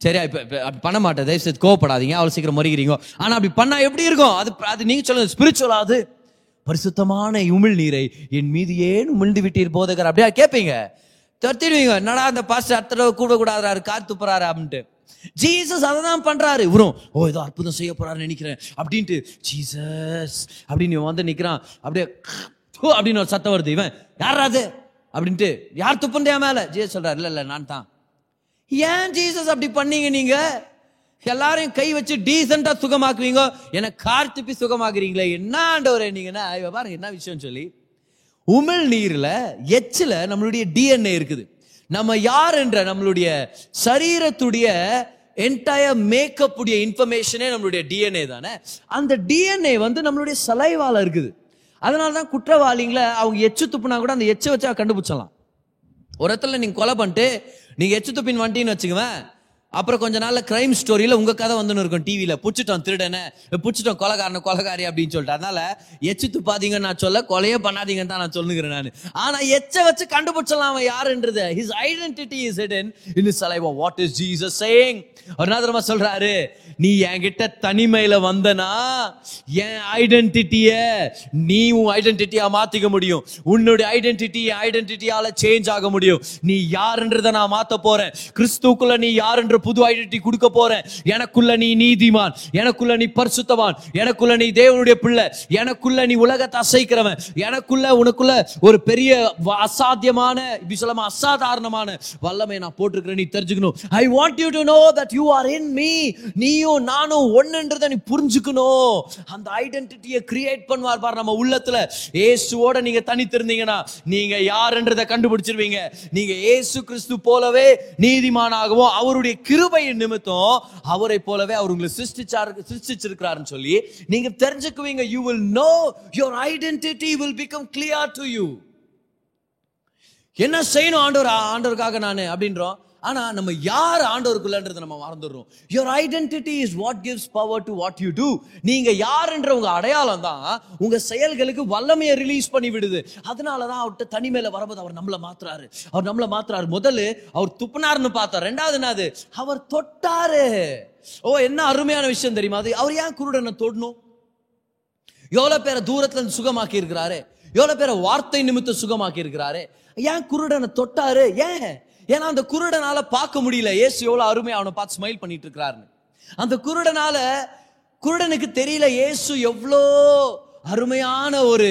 சரியா இப்போ அப்படி பண்ண மாட்டேன். தயவு செய்து கோவப்படாதீங்க. அவ்வளோ சீக்கிரம் மறிக்கிறீங்க ஆனால் அப்படி பண்ணால் எப்படி இருக்கும்? அது அது நீங்கள் சொல்லுங்க. ஸ்பிரிச்சுவலாக அது? பரிசுத்தமான உமிழ் நீரை என் மீது ஏன் உமிழ்ந்து விட்டீர் போதகர்? அப்படியா? கேட்பீங்க துரத்திடுவீங்க. என்னடா அந்த பாஸ்டர் அத்தனை கூட கூடாதாரு கார் துப்புறாரு அப்படின்ட்டு. ஜீசஸ் அதை தான் பண்ணுறாரு இவரும் ஓ ஏதோ அற்புதம் செய்ய போறாருன்னு நினைக்கிறேன். அப்படின்ட்டு ஜீசஸ் அப்படின்னு இவன் வந்து நிற்கிறான் அப்படியே அப்படின்னு ஒரு சத்தம் வருது. இவன் யார் அது? அப்படின்ட்டு யார் துப்புந்தே மேலே? ஜீசஸ் சொல்கிறார் இல்லை இல்லை நான் தான் ஏன் ஜீசஸ் அப்படி பண்ணீங்க நீங்க? எல்லாரையும் கை வச்சு டீசெண்டா சுகமாக்குவீங்க. எனக்கு கார் துப்பி சுகமாக்குறீங்களே? என்ன ஆண்டவரே நீங்கன்னா பாருங்க என்ன விஷயம் சொல்லி. உமிழ் நீர்ல எச்சில நம்மளுடைய டிஎன்ஏ இருக்குது. நம்ம யார் என்ற நம்மளுடைய சரீரத்துடைய என்டையர் மேக்கப் உடைய இன்ஃபர்மேஷனே நம்மளுடைய டிஎன்ஏ தானே? அந்த டிஎன்ஏ வந்து நம்மளுடைய சலைவால இருக்குது. அதனால தான் குற்றவாளிங்களை அவங்க எச்சு துப்புனா கூட அந்த எச்சை வச்சா கண்டுபிடிச்சலாம் ஒரு இடத்துல நீங்க கொலை பண்ணிட்டு நீங்க எச்சு துப்பின் வந்துட்டீங்கன்னு வச்சுக்குவேன். அப்புறம் கொஞ்ச நாள்ல கிரைம் ஸ்டோரியில உங்க கதை வந்துன்னு இருக்கும் டிவியில புடிச்சிட்டோம் திருடனை புடிச்சிட்டோம் கொலகாரனை கொலகாரி அப்படின்னு சொல்லிட்டு. அதனால எச்சு துப்பாதீங்கன்னு நான் சொல்ல கொலையே பண்ணாதீங்கன்னு தான் நான் சொல்லுகிறேன் நான். ஆனா எச்ச வச்சு கண்டுபிடிச்சலாம் அவன் யாருன்றது. His identity is hidden in his அலைவா what is Jesus saying ஒரு சொல்றாரு நீ என்கிட்ட தனிமையில வந்தனா என் ஐடென்டிட்டிய நீ உன் ஐடென்டிட்டியா மாத்திக்க முடியும். உன்னுடைய ஐடென்டிட்டி என் ஐடென்டிட்டியால சேஞ்ச் ஆக முடியும். நீ யாருன்றதை நான் மாத்த போறேன். கிறிஸ்துக்குள்ள நீ யாருன்ற ஒரு புது ஐடென்டிட்டி கொடுக்க போறேன். எனக்குள்ள நீ நீதிமான் எனக்குள்ள நீ பரிசுத்தவான் எனக்குள்ள நீ தேவனுடைய பிள்ளை எனக்குள்ள நீ உலகத்தை அசைக்கிறவன் எனக்குள்ள உனக்குள்ள ஒரு பெரிய அசாத்தியமான இப்படி சொல்லாம அசாதாரணமான வல்லமை நான் போட்டிருக்கிறேன். நீ தெரிஞ்சுக்கணும். I want you to know that you are in me நீயும் நானும் ஒண்ணுன்றதை நீ புரிஞ்சுக்கணும். அந்த ஐடென்டிட்டியை கிரியேட் பண்ணுவார் பாரு நம்ம உள்ளத்துல. ஏசுவோட நீங்க தனித்திருந்தீங்கன்னா நீங்க யாருன்றதை கண்டுபிடிச்சிருவீங்க. நீங்க இயேசு கிறிஸ்து போலவே நீதிமானாகவும் அவருடைய கிருபையின் நிமித்தம் அவரை போலவே அவர் உங்களை சிருஷ்டிச்சார் சிருஷ்டிச்சிருக்கிறாருன்னு சொல்லி நீங்க தெரிஞ்சுக்குவீங்க. You will know your identity will become clear to you என்ன செய்யணும் ஆண்டவர்? ஆண்டவருக்காக நான் அப்படின்றோம். ஆனால் நம்ம யார் ஆண்டவருக்குள்ளன்றதை நம்ம மறந்துடுறோம். Your identity is what gives power to what you do நீங்கள் யாருன்ற உங்கள் அடையாளம் தான் உங்கள் செயல்களுக்கு வல்லமையை ரிலீஸ் பண்ணி விடுது அதனால தான் அவர்கிட்ட தனிமையில வரும்போது அவர் நம்மளை மாத்துறாரு. அவர் நம்மளை மாத்துறாரு. முதல்ல அவர் துப்புனார்னு பார்த்தார். ரெண்டாவது என்னது? அவர் தொட்டாரு. ஓ என்ன அருமையான விஷயம் தெரியுமா அது? அவர் ஏன் குருடனை தொடணும்? எவ்வளோ பேரை தூரத்தில் இருந்து சுகமாக்கி இருக்கிறாரு எவ்வளோ பேரை வார்த்தை நிமித்தம் சுகமாக்கி இருக்கிறாரு ஏன் குருடனை தொட்டாரு? ஏன்? ஏன்னா அந்த குருடனால பார்க்க முடியல. ஏசு எவ்வளவு அருமை அவனை பார்த்து ஸ்மைல் பண்ணிட்டு இருக்கிறாருன்னு அந்த குருடனால குருடனுக்கு தெரியல ஏசு எவ்வளோ அருமையான ஒரு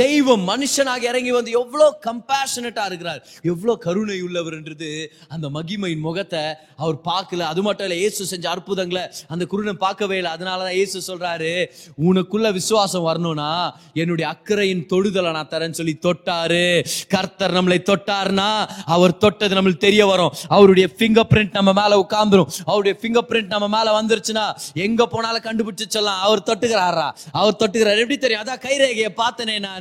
தெய்வம் மனுஷனாக இறங்கி வந்து எவ்வளோ கம்பேஷனட்டா இருக்கிறார். எவ்வளோ கருணை உள்ளவர்ன்றது அந்த மகிமையின் முகத்தை அவர் பார்க்கல. அது மட்டும் இல்லை இயேசு செஞ்ச அற்புதங்களை அந்த குருடன் பார்க்கவே இல்லை. அதனால தான் இயேசு சொல்றாரு உனக்குள்ள விசுவாசம் வரணும்னா என்னுடைய அக்கறையின் தொடுதலை நான் தரேன்னு சொல்லி தொட்டாரு. கர்த்தர் நம்மளை தொட்டார்னா அவர் தொட்டது நம்மளுக்கு தெரிய வரும். அவருடைய ஃபிங்கர் பிரிண்ட் நம்ம மேல உட்காந்துரும் அவருடைய ஃபிங்கர் பிரிண்ட் நம்ம மேல வந்துருச்சுன்னா எங்க போனாலும் கண்டுபிடிச்சு சொல்லலாம். அவர் தொட்டுக்கிறாரா? அவர் தொட்டுக்கிறார். எப்படி தெரியும்? அதான் கைரேகையை பார்த்தனே நான்.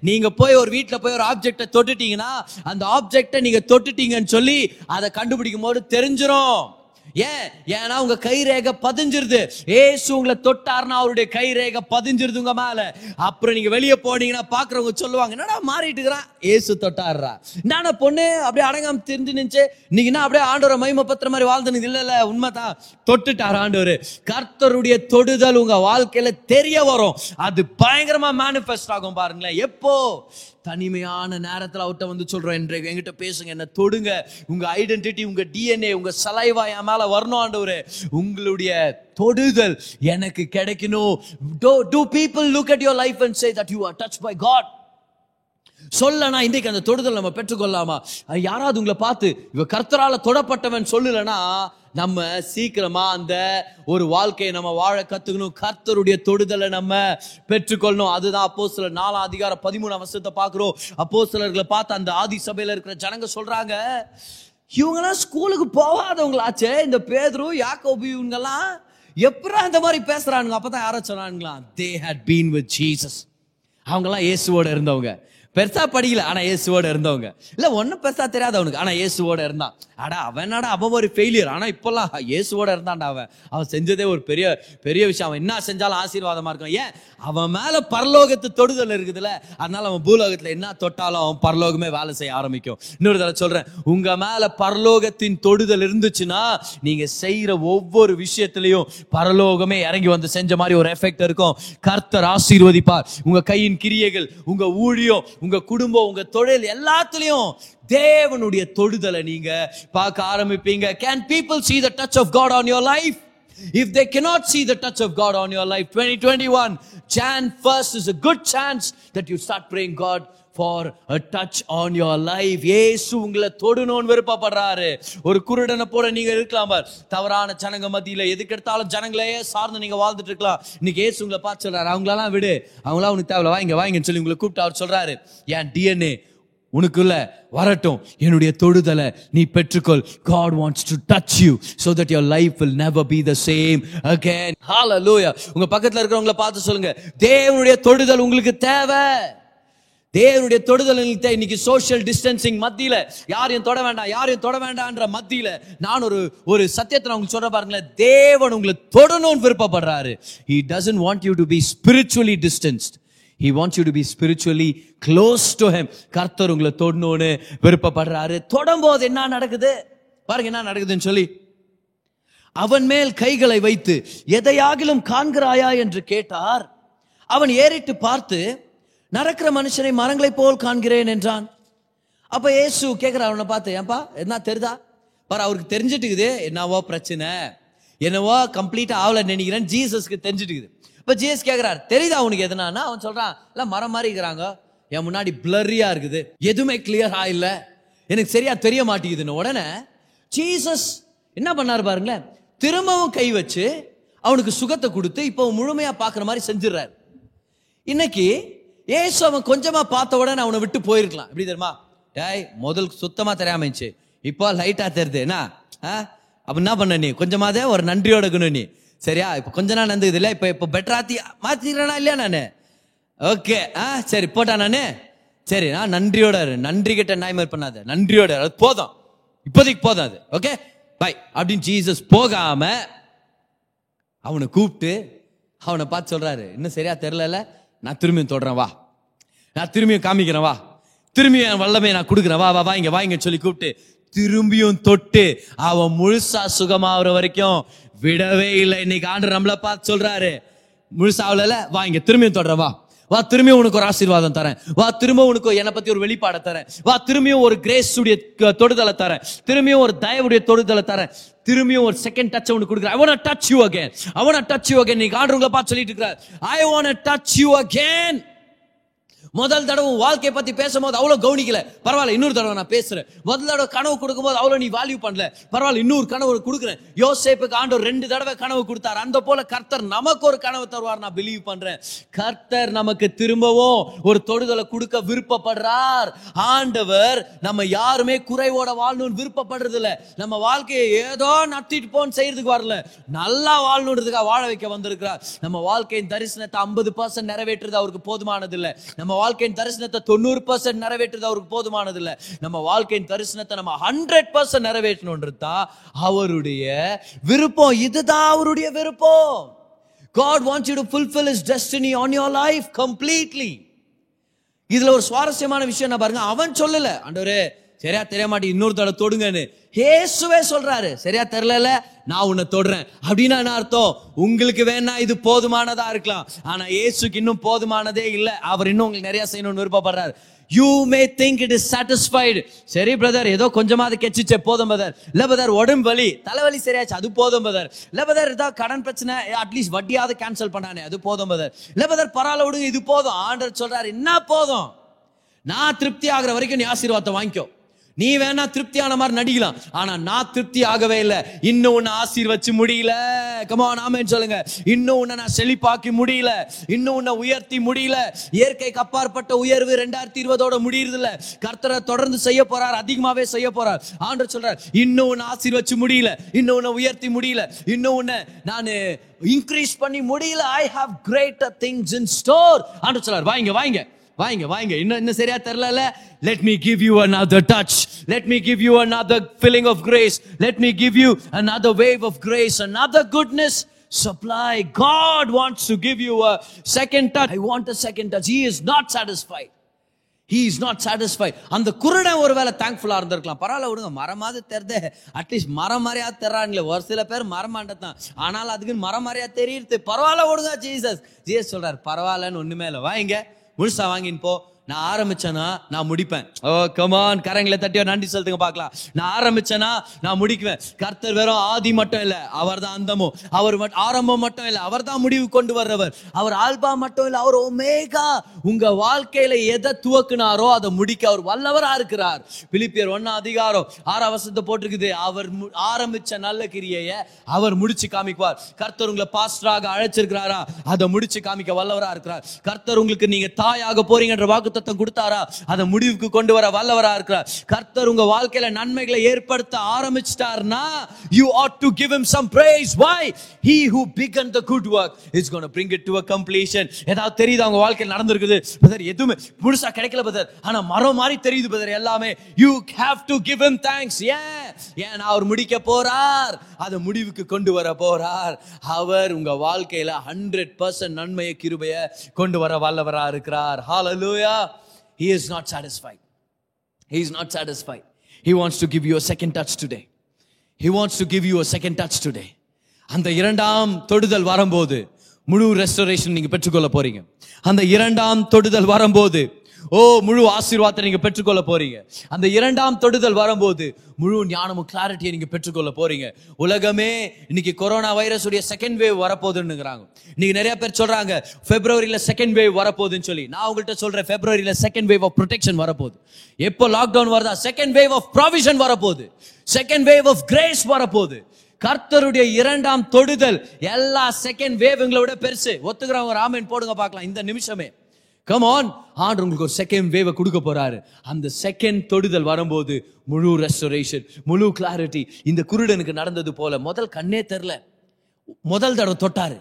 நீங்க போய் ஒரு வீட்டில் போய் ஒரு ஆப்ஜெக்டை தொட்டுட்டீங்கன்னா அந்த ஆப்ஜெக்டை நீங்க தொட்டுட்டீங்கன்னு சொல்லி அதை கண்டுபிடிக்கும் போது தெரிஞ்சிடும் ஏன் ஏன்னா உங்க கை ரேகை பதிஞ்சிருது. ஏசு உங்களை தொட்டார்னா அவருடைய கை ரேகை பதிஞ்சிருது உங்க மேல. அப்புறம் நீங்க வெளியே போனீங்கன்னா பாக்குறவங்க சொல்லுவாங்க என்னடா மாறிட்டு இருக்கிறான் ஏசு தொட்டாடுறா நான பொண்ணு அப்படியே அடங்காம தெரிஞ்சு நின்று நீங்க என்ன அப்படியே ஆண்டவரை மைம பத்திர மாதிரி வாழ்ந்துனது இல்ல இல்ல உண்மைதான். தொட்டுட்டார் ஆண்டவர். கர்த்தருடைய தொடுதல் உங்க வாழ்க்கையில தெரிய வரும். அது பயங்கரமா மேனிஃபெஸ்ட் ஆகும் பாருங்களேன். எப்போ? தனிமையான நேரத்தில் அவர்கிட்ட வந்து சொல்கிறோம் இன்றைக்கு என்கிட்ட பேசுங்க என்ன தொடுங்க. உங்கள் ஐடென்டிட்டி உங்கள் டிஎன்ஏ உங்கள் சலைவா என் மேலே வரணும் ஆண்டவர். உங்களுடைய தொடுதல் எனக்கு கிடைக்கணும். Do do people look at your life and say that you are touch by God சொல்லனா இன்றைக்கு அந்த தொடுதல் நம்ம பெற்றுக்கொள்ளாமா? யாராவது உங்களை பார்த்து இவ கர்த்தரால தொடப்பட்டவன் சொல்லலைன்னா நம்ம சீக்கிரமா அந்த ஒரு வாழ்க்கையை நம்ம வாழ கத்துக்கணும். கர்த்தருடைய தொடுதலை நம்ம பெற்றுக்கொள்ளணும். அதுதான் அப்போ சில நாலாம் அதிகாரம் பதிமூணு வருஷத்தை பார்க்குறோம். அப்போ சிலர்களை பார்த்து அந்த ஆதி சபையில் இருக்கிற ஜனங்க சொல்றாங்க இவங்கெல்லாம் ஸ்கூலுக்கு போகாதவங்களாச்சே. இந்த பேதுரு யாக்கோபி இவங்கெல்லாம் எப்படா இந்த மாதிரி பேசுறானுங்க? அப்பதான் யாரோ சொன்னானுங்களா they had been with Jesus அவங்கெல்லாம் இயேசுவோட இருந்தவங்க. பெருசா படிக்கல. ஆனா இயேசுவோட இருந்தவங்க. இல்ல ஒன்னும் பெருசா தெரியாது அவனுக்கு. ஆனா இயேசுவோட இருந்தான். அடா அவனாடா அவன் ஒரு ஃபெயிலியர் ஆனா இப்பெல்லாம் இயேசுவோட இருந்தான்டா அவன். அவன் செஞ்சதே ஒரு பெரிய பெரிய விஷயம். அவன் என்ன செஞ்சாலும் ஆசீர்வாதமா இருக்கும் ஏன்? அவன் மேல பரலோகத்து தொடுதல் இருக்குதுல்ல. அதனால அவன் பூலோகத்துல என்ன தொட்டாலும் அவன் பரலோகமே வேலை செய்ய ஆரம்பிக்கும். இன்னொரு தடவை சொல்றேன். உங்க மேல பரலோகத்தின் தொடுதல் இருந்துச்சுன்னா நீங்க செய்யற ஒவ்வொரு விஷயத்திலையும் பரலோகமே இறங்கி வந்து செஞ்ச மாதிரி ஒரு எஃபெக்ட் இருக்கும். கர்த்தர் ஆசீர்வதிப்பார். உங்க கையின் கிரியைகள் உங்க ஊழியம் உங்க குடும்பம் உங்க தொழில் எல்லாத்துலயும் தேவனுடைய தொடுதலை நீங்க பார்க்க ஆரம்பிப்பீங்க can people see the touch of God on your life if they cannot see the touch of God on your life 2021 Jan 1st is a good chance that you start praying God for a touch on your life Yesu உங்களை தொடணும்னு விருப்பப்படுறாரு ஒரு குருடனை போல நீங்க இருக்கலாம் தவறான ஜனங்க மத்தியில எதுக்கு எடுத்தாலும் ஜனங்களையே சார்ந்து நீங்க வாழ்ந்துட்டு இருக்கலாம். இன்னைக்கு ஏசு உங்களை பார்த்து சொல்றாரு அவங்களெல்லாம் விடு. அவங்களாம் உனக்கு தேவையில்ல. வாங்க வாங்கன்னு சொல்லி உங்களை கூப்பிட்டு அவர் சொல்றாரு. ஏன் டிஎன்ஏ உனக்குள்ள வரட்டும். என்னுடைய தொடுதலை நீ பெற்றுக்கொள். God wants to touch you so that that life will never be the same again hallelujah உங்க பக்கத்துல இருக்கிறவங்கள பார்த்து சொல்லுங்க. தேவனுடைய தொடுதல் உங்களுக்கு தேவை. தேவனுடைய தொடுதல் உங்களுக்கு இன்னைக்கு சோஷியல் டிஸ்டன்சிங் மத்தியில. யாரையும் தொட வேண்டாம் யாரையும் தொட வேண்டாம்ன்ற மத்தியில நான் ஒரு ஒரு சத்தியத்தை நான் உங்களுக்கு சொல்ற பாருங்களேன். தேவன் உங்களை தொடணும்னு விருப்பப்படுறாரு. He doesn't want you to be spiritually distanced he wants you to be spiritually close to him கர்த்தர் உங்களை தொடணும்னு விருப்பப்படுறாரு. தொடும்போது என்ன நடக்குது? பாருங்க என்ன நடக்குதுன்னு சொல்லி. அவன் மேல் கைகளை வைத்து எதையாகிலும் காண்கிறாயா என்று கேட்டார். அவன் ஏறிட்டு பார்த்து நடக்கிற மனுஷனை மரங்களைப் போல் காண்கிறேன் என்றான். அப்ப இயேசு கேட்கிற அவனை பார்த்து ஏன்பா என்ன தெரிதா? பாரு அவருக்கு தெரிஞ்சிட்டுக்குது என்னவோ பிரச்சனை என்னவோ கம்ப்ளீட்டாக ஆகல நினைக்கிறேன் ஜீசஸ்க்கு தெரிஞ்சிட்டுக்குது. இப்போ ஜீசஸ் கேட்குறாரு தெரியுதா அவனுக்கு எதுனான்னா அவன் சொல்றான் இல்லை மரம் மாதிரி இருக்கிறாங்க என் முன்னாடி பிளரியா இருக்குது எதுவுமே கிளியரா இல்லை எனக்கு சரியா தெரிய மாட்டேங்குதுன்னு உடனே ஜீசஸ் என்ன பண்ணாரு பாருங்களேன் திரும்பவும் கை வச்சு அவனுக்கு சுகத்தை கொடுத்து இப்போ முழுமையாக முழுமையா பார்க்குற மாதிரி செஞ்சிடுறாரு. இன்னைக்கு ஏசு அவன் கொஞ்சமா பார்த்த உடனே அவனை விட்டு போயிருக்கலாம். எப்படி தெரியுமா? டேய் முதல் சுத்தமா தெரியாம இருந்துச்சு. இப்போ லைட்டா தெரியுது. என்ன? ஆ? அப்ப என்ன பண்ண நீ? கொஞ்சமாதே ஒரு நன்றியோட இருக்கணும் நீ. சரியா? இப்போ கொஞ்ச நாள் நடந்தது இல்லை. இப்போ இப்போ பெட்டராத்தி மாத்திக்கிறேனா இல்லையா நானு? ஓகே. ஆ? சரி போட்டா நானு? சரி நான் நன்றியோட நன்றி கிட்ட நாய்மர் பண்ணாத. நன்றியோட அது போதும். இப்போதைக்கு போதும் அது. ஓகே? பை அப்படின்னு ஜீசஸ் போகாம அவனை கூப்பிட்டு அவனை பார்த்து சொல்றாரு. இன்னும் சரியா தெரிலல நான் திரும்பியும் தொடுறேன். வா. நான் திரும்பியும் காமிக்கிறேன் வா. திரும்பியும் என் வல்லமையை நான் கொடுக்குறேன் வா வா வா இங்க வா இங்க சொல்லி கூப்பிட்டு. திரும்பியும் தொட்டு அவன் முழுசா சுகமாகிற வரைக்கும் விடவே இல்லை. இன்னைக்கு ஆண்டு நம்மள பார்த்து சொல்றாரு. முழுசா ஆகல வா இங்க திரும்பியும் தொடறேன் வா. வா திரும்பியும் உனக்கு ஒரு ஆசீர்வாதம் தரேன். வா திரும்ப உனக்கு என்னை பத்தி ஒரு வெளிப்பாடை தரேன். வா திரும்பியும் ஒரு கிரேஸ் உடைய தொடுதலை தரேன். திரும்பியும் ஒரு தயவுடைய தொடுதலை தரேன். திரும்பியும் ஒரு செகண்ட் டச் உனக்கு கொடுக்குறேன். I want touch you again I want touch you again நீ ஆண்டவங்களை பார்த்து சொல்லிட்டு இருக்கிறார். I want touch you again முதல் தடவை வாழ்க்கையை பத்தி பேசும்போது அவ்வளவு கவனிக்கல. பரவாயில்ல இன்னொரு தடவை நான் பேசுறேன். முதல் தடவை கனவு கொடுக்கும்போது அவ்வளவு நீ வேல்யூ பண்ணல. பரவாயில்ல இன்னொரு கனவு கொடுக்குறேன். யோசேப்புக்கு ஆண்டவர் ரெண்டு தடவை கனவு கொடுத்தார். அந்த போல கர்த்தர் நமக்கு ஒரு கனவு தருவார் நான் பிலீவ் பண்றேன். கர்த்தர் நமக்கு திரும்பவும் ஒரு தொடுதலை கொடுக்க விருப்பப்படுறார். ஆண்டவர் நம்ம யாருமே குறைவோட வாழணும்னு விருப்பப்படுறது இல்ல நம்ம வாழ்க்கையை ஏதோ நத்திட்டு போன்னு செய்யறதுக்கு வரல. நல்லா வாழணுன்றதுக்காக வாழ வைக்க வந்திருக்கிறார். நம்ம வாழ்க்கையின் தரிசனத்தை ஐம்பது பர்சன்ட் நிறைவேற்றுறது அவருக்கு போதுமானது இல்லை நம்ம வாழ்க்கையின் தரிசனத்தை தொண்ணூறு பர்சன்ட் நிறைவேற்றுறது அவருக்கு போதுமானது இல்ல நம்ம வாழ்க்கையின் தரிசனத்தை நம்ம ஹண்ட்ரட் பர்சன்ட் நிறைவேற்றணுன்றது தான் அவருடைய விருப்பம். இதுதான் அவருடைய விருப்பம். God wants you to fulfil his destiny on your life completely இதுல ஒரு சுவாரஸ்யமான விஷயம் என்ன பாருங்க அவன் சொல்லல. அண்டவரே சரியா தெரிய மாட்டேன் இன்னொரு தடவை தொடுங்கன்னு. ஏசுவே சொல்றாரு. சரியா தெரியல நான் உன்னை தொடுறேன். அப்படின்னா என்ன அர்த்தம்? உங்களுக்கு வேணா இது போதுமானதா இருக்கலாம். ஆனா இயேசுக்கு இன்னும் போதுமானதே இல்லை. அவர் இன்னும் உங்களுக்கு நிறைய செய்யணும்னு விருப்பப்படுறாரு. You may think it is satisfied சரி பிரதர் ஏதோ கொஞ்சமாவது கெச்சிச்சே போதும் பிரதர் இல்ல பிரதர் உடம்பு வலி. தலைவலி சரியாச்சு அது போதும் பிரதர் இல்ல பிரதர் ஏதாவது கடன் பிரச்சனை அட்லீஸ்ட் வட்டியாவது கேன்சல் பண்ணானே அது போதும் பிரதர் இல்ல பிரதர் பரவாயில்ல விடுங்க இது போதும். ஆண்டர் சொல்றாரு என்ன போதும்? நான் திருப்தி ஆகிற வரைக்கும் நீ ஆசீர்வாதத்தை வாங்கிக்கோ. நீ வேணா திருப்தியான மாதிரி நடிக்கலாம். ஆனா நான் திருப்தி ஆகவே இல்லை. இன்னும் உன்னை ஆசீர்வச்சு முடியல. கமா நாம சொல்லுங்க. இன்னும் உன்னை நான் செழிப்பாக்கி முடியல. இன்னும் உன்னை உயர்த்தி முடியல. இயற்கைக்கு அப்பாற்பட்ட உயர்வு ரெண்டாயிரத்தி இருபதோட முடியறது இல்ல கர்த்தரை தொடர்ந்து செய்ய போறார் அதிகமாவே செய்ய போறார். ஆண்டு சொல்றார் இன்னும் உன்னை ஆசீர்வச்சு முடியல. இன்னும் உன்னை உயர்த்தி முடியல. இன்னும் உன்னை நான் இன்க்ரீஸ் பண்ணி முடியல. I have greater things in store and சொல்றார் வாங்க வாங்க. வாங்க வாங்க இன்னும் இன்னும் சரியா தெரிலல let me give you another touch let me give you another feeling of grace let me give you an wave of grace and goodness supply God wants to give you a second touch i want a second touch he is not satisfied he is not satisfy அந்த குருடன் ஒரு வேலை தேங்க்ஃபுல்லாக இருந்திருக்கலாம் பரவாயில்ல விடுங்க மரமாவது தெரித at least மரம் மாதிரியா தெரிறாங்களே ஒரு சில பேர் மரமாண்டது தான் ஆனால் அதுக்குன்னு மரம் மாதிரியா தெரியுது பரவாயில்ல விடுங்க ஜீசஸ் ஜீசஸ் சொல்கிறார் பரவாயில்லன்னு ஒன்றுமே இல்லை வாங்க முழுசா வாங்கின்னு போ நான் ஆரம்பிச்சேன்னா நான் முடிப்பேன். ஓ கமான் கரங்களை தட்டி நன்றி செலுத்துங்க பார்க்கலாம். நான் ஆரம்பிச்சேன்னா நான் முடிக்குவேன். கர்த்தர் வெறும் ஆதி மட்டும் இல்ல அவர் தான் அந்தமும். அவர் ஆரம்பம் மட்டும் இல்ல அவர் தான் முடிவு கொண்டு வர்றவர். அவர் ஆல்பா மட்டும் இல்ல அவர் ஒமேகா. உங்க வாழ்க்கையில எதை துவக்குனாரோ அதை முடிக்க அவர் வல்லவரா இருக்கிறார். பிலிப்பியர் ஒன்னா அதிகாரம் ஆறாம் போட்டிருக்குது. அவர் ஆரம்பிச்ச நல்ல கிரியைய அவர் முடிச்சு காமிக்குவார். கர்த்தர் உங்களை பாஸ்டராக அழைச்சிருக்கிறாரா? அதை முடிச்சு காமிக்க வல்லவரா இருக்கிறார். கர்த்தர் உங்களுக்கு நீங்க தாயாக போறீங்கன்ற வாக்குத்தத்தம் கொடுத்தாரா? அதை முடிவுக்கு கொண்டு வர வல்லவரா இருக்கிறார். கர்த்தர் உங்க வாழ்க்கையில நன்மைகளை ஏற்படுத்த ஆரம்பிச்சிட்டார்னா you ought to give him some praise. Why he who began the good work is gonna bring it to a completion ஏதாவது தெரியுது உங்க வாழ்க்கையில் நடந்திருக்குது? பிரதர் எதுவுமே முழுசா கிடைக்கல பிரதர் ஆனா மரம் மாதிரி தெரியுது பிரதர் எல்லாமே. You have to give him thanks ஏன்? ஏன் அவர் முடிக்க போறார். அதை முடிவுக்கு கொண்டு வர போறார். அவர் உங்க வாழ்க்கையில ஹண்ட்ரட் பர்சன்ட் நன்மையை கிருபைய கொண்டு வர வல்லவரா இருக்கிறார். ஹாலலூயா he is not satisfied he is not satisfied he wants to give you a second touch today he wants to give you a second touch today அந்த இரண்டாம் தொடுதல் வரும்போது முழு ரெஸ்டரேஷன் நீங்க பெற்றுக்கொள்ள போறீங்க அந்த இரண்டாம் தொடுதல் வரும்போது ஓ முழு ஆசீர்வாதத்தை நீங்க பெற்றுக்கொள்ள போறீங்க. அந்த இரண்டாம் தொடுதல் வரும்போது முழு ஞானமும் கிளாரிட்டியை நீங்க பெற்றுக்கொள்ள போறீங்க. உலகமே இன்னைக்கு கொரோனா வைரஸ் உடைய செகண்ட் வேவ் வரப்போகுதுன்னுங்கிறாங்க. இன்னைக்கு நிறைய பேர் சொல்றாங்க பிப்ரவரியில செகண்ட் வேவ் வரப்போகுதுன்னு சொல்லி. நான் உங்கள்கிட்ட சொல்றேன் பிப்ரவரியில செகண்ட் வேவ் ஆஃப் ப்ரொடெக்ஷன் வரப்போகுது. எப்போ லாக்டவுன் வருதா? செகண்ட் வேவ் ஆஃப் ப்ராவிஷன் வரப்போகுது. செகண்ட் வேவ் ஆஃப் கிரேஸ் வரப்போகுது. கர்த்தருடைய இரண்டாம் தொடுதல் எல்லா செகண்ட் வேவ்ங்களை விட பெருசு. ஒத்துக்கிறவங்க ராமன் போடுங்க பார்க்கலாம். இந்த நிமிஷமே. கம் ஆன் ஆண்டு உங்களுக்கு ஒரு செகண்ட் வேவை கொடுக்க போறாரு. அந்த செகண்ட் தொடுதல் வரும்போது முழு ரெஸ்டரேஷன் முழு கிளாரிட்டி இந்த குருடனுக்கு நடந்தது போல முதல் கண்ணே தெரில முதல் தடவை தொட்டாரு.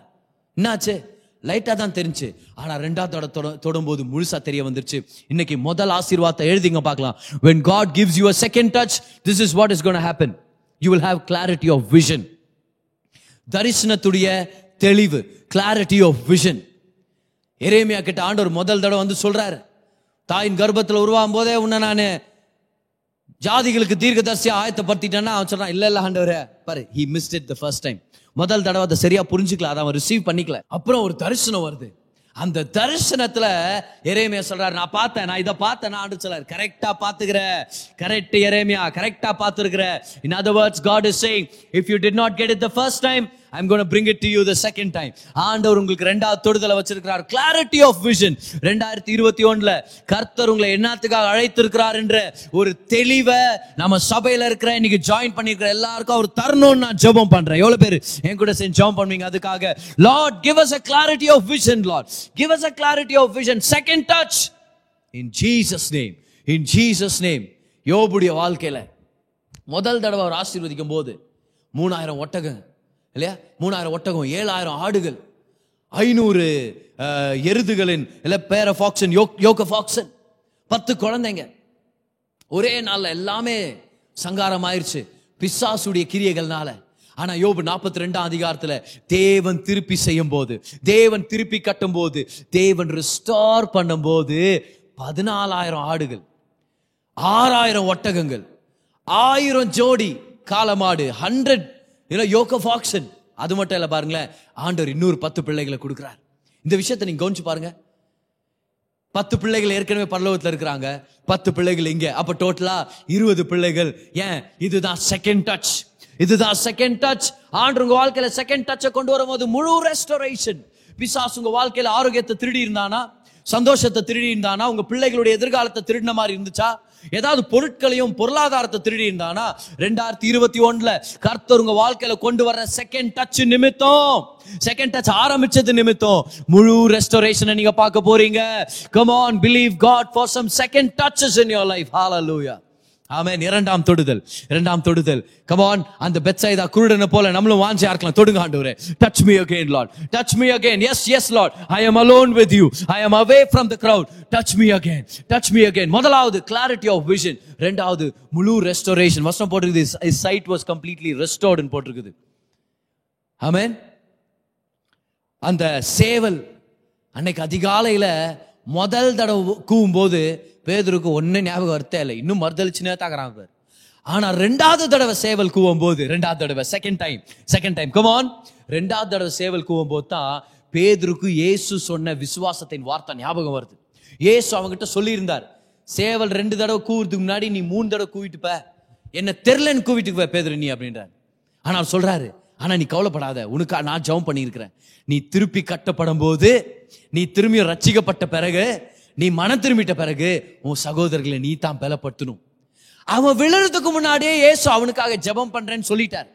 என்னாச்சு? லைட்டாக தான் தெரிஞ்சு. ஆனால் ரெண்டாவது தடவை தொட தொடும்போது முழுசாக தெரிய வந்துருச்சு. இன்னைக்கு முதல் ஆசீர்வாதத்தை எழுதிங்க பார்க்கலாம். When God gives you a second touch this is what is gonna happen you will have clarity of vision தரிசனத்துடைய தெளிவு கிளாரிட்டி ஆஃப் விஷன் எரேமியா கிட்ட ஆண்டவர் முதல் தடவை வந்து சொல்றாரு. தாயின் கர்ப்பத்தில் உருவாகும் போதே உன்னை நான் ஜாதிகளுக்கு தீர்க்கதரிசியா ஆயத்தப்படுத்திட்டேன்னா அவன் சொல்றான் இல்ல இல்ல ஆண்டவர். பாரு he missed it the first time முதல் தடவை அதை சரியா புரிஞ்சுக்கல அதை அவன் ரிசீவ் பண்ணிக்கல. அப்புறம் ஒரு தரிசனம் வருது. அந்த தரிசனத்துல எரேமியா சொல்றாரு நான் பார்த்தேன் நான் இதை பார்த்தேன் நான் ஆண்டு சொல்றாரு. கரெக்டா பாத்துக்கிற கரெக்ட் எரேமியா கரெக்டா பார்த்துருக்கிற. In other words God is saying if you did not get it the first time I'm gonna bring it to you the second time ஆண்டவர் உங்களுக்கு ரெண்டாவது தொடுதலை வச்சிருக்கிறார். கிளாரிட்டி ஆஃப் விஷன் ரெண்டாயிரத்தி இருபத்தி ஒன்றில் கர்த்தர் உங்களை என்னத்துக்காக அழைத்திருக்கிறார் என்ற ஒரு தெளிவை நம்ம சபையில் இருக்கிற இன்னைக்கு ஜாயின் பண்ணிருக்கிற எல்லாருக்கும் அவர் தரணும்னு நான் ஜெபம் பண்ணுறேன் எவ்வளோ பேர்? என் கூட சேர்ந்து ஜெபம் பண்ணுவீங்க. அதுக்காக Lord give us a clarity of vision Lord give us a clarity of vision second touch in Jesus name in Jesus name யோபுடைய வாழ்க்கையில் முதல் தடவை அவர் ஆசீர்வதிக்கும் போது மூணாயிரம் ஒட்டகம் இல்லையா? மூணாயிரம் ஒட்டகம் ஏழாயிரம் ஆடுகள் ஐநூறு எருதுகளின் இல்லை பேர ஃபாக்சன் யோக ஃபாக்சன் பத்து குழந்தைங்க. ஒரே நாளில் எல்லாமே சங்காரம் ஆயிடுச்சு பிசாசுடைய கிரியைகள்னால. ஆனா யோபு நாற்பத்தி ரெண்டாம் அதிகாரத்துல தேவன் திருப்பி செய்யும் போது தேவன் திருப்பி கட்டும் போது தேவன் ரிஸ்டார் பண்ணும்போது பதினாலாயிரம் ஆடுகள் ஆறாயிரம் ஒட்டகங்கள் ஆயிரம் ஜோடி காலமாடு ஹண்ட்ரட் ஏன்னா யோக் ஆஃப் ஆக்ஷன் அது மட்டும் இல்லை பாருங்களேன் ஆண்டவர் இன்னொரு பத்து பிள்ளைகளை கொடுக்குறார். இந்த விஷயத்தை நீங்கள் கவனிச்சு பாருங்க. பத்து பிள்ளைகள் ஏற்கனவே பரலோகத்தில் இருக்கிறாங்க. பத்து பிள்ளைகள் இங்கே. அப்போ டோட்டலாக இருபது பிள்ளைகள். ஏன்? இதுதான் செகண்ட் டச் இதுதான் செகண்ட் டச் ஆண்டு உங்க வாழ்க்கையில செகண்ட் டச்சை கொண்டு வரும்போது முழு ரெஸ்டோரேஷன் பிசாஸ் உங்க வாழ்க்கையில ஆரோக்கியத்தை திருடி இருந்தானா? சந்தோஷத்தை திருடி இருந்தானா? உங்க பிள்ளைகளுடைய எதிர்காலத்தை திருடின மாதிரி இருந்துச்சா? ஏதாவது பொருட்களையும் பொருளாதாரத்தை திருடி இருந்தானா ரெண்டாயிரத்தி இருபத்தி ஒண்ணுல கர்த்தர் உங்க வாழ்க்கையில கொண்டு வர்ற செகண்ட் டச் நிமித்தம். செகண்ட் டச் ஆரம்பிச்சது நிமித்தம். முழு ரெஸ்டோரேஷனை நீங்க பார்க்க போறீங்க. Come on believe God for some second touches in your life hallelujah amen. இரண்டாம் தொடுதல். இரண்டாம் தொடுதல். கம் ஆன் அந்த பெட்சைதா குருடனை போல நம்மளும் வாஞ்சியா இருக்கலாம் தொடுங்க ஆண்டவரே. Touch me again Lord touch me again yes yes Lord I am alone with you I am away from the crowd touch me again touch me again முதலாவது கிளாரிட்டி ஆஃப் விஷன் ரெண்டாவது முழு restoration வசனம் போட்டிருக்குது. Side was completely ரெஸ்டோர்டுன்னு போட்டிருக்குது. ஆமேன் அந்த சேவல் அன்னைக்கு அதிகாலையில முதல் தடவை கூவும் போது பேதருக்கு ஒன்றும் ஞாபகம் வரத்தே இல்லை. இன்னும் மறுதளிச்சுனே தாக்குறான் பேர் ஆனால் ரெண்டாவது தடவை சேவல் கூவும் போது ரெண்டாவது தடவை second time second time come on ரெண்டாவது தடவை சேவல் கூவும் போது தான் பேதருக்கு இயேசு சொன்ன விசுவாசத்தின் வார்த்தை ஞாபகம் வருது. ஏசு அவங்ககிட்ட சொல்லியிருந்தார் சேவல் ரெண்டு தடவை கூவுறதுக்கு முன்னாடி நீ மூணு தடவை கூவிட்டுப்ப என்ன தெரிலன்னு கூவிட்டுக்குவ பேதர் பேதுரு நீ அப்படின்றார். ஆனால் அவர் சொல்றாரு ஆனால் நீ கவலைப்படாத. உனக்காக நான் ஜெபம் பண்ணியிருக்கிறேன். நீ திருப்பி கட்டப்படும் போது நீ திரும்பியும் ரட்சிக்கப்பட்ட பிறகு நீ மனம் திரும்பிட்ட பிறகு உன் சகோதரர்களை நீ தான் பலப்படுத்தணும். அவன் விழுறதுக்கு முன்னாடியே ஏசு அவனுக்காக ஜெபம் பண்றேன்னு சொல்லிட்டார்.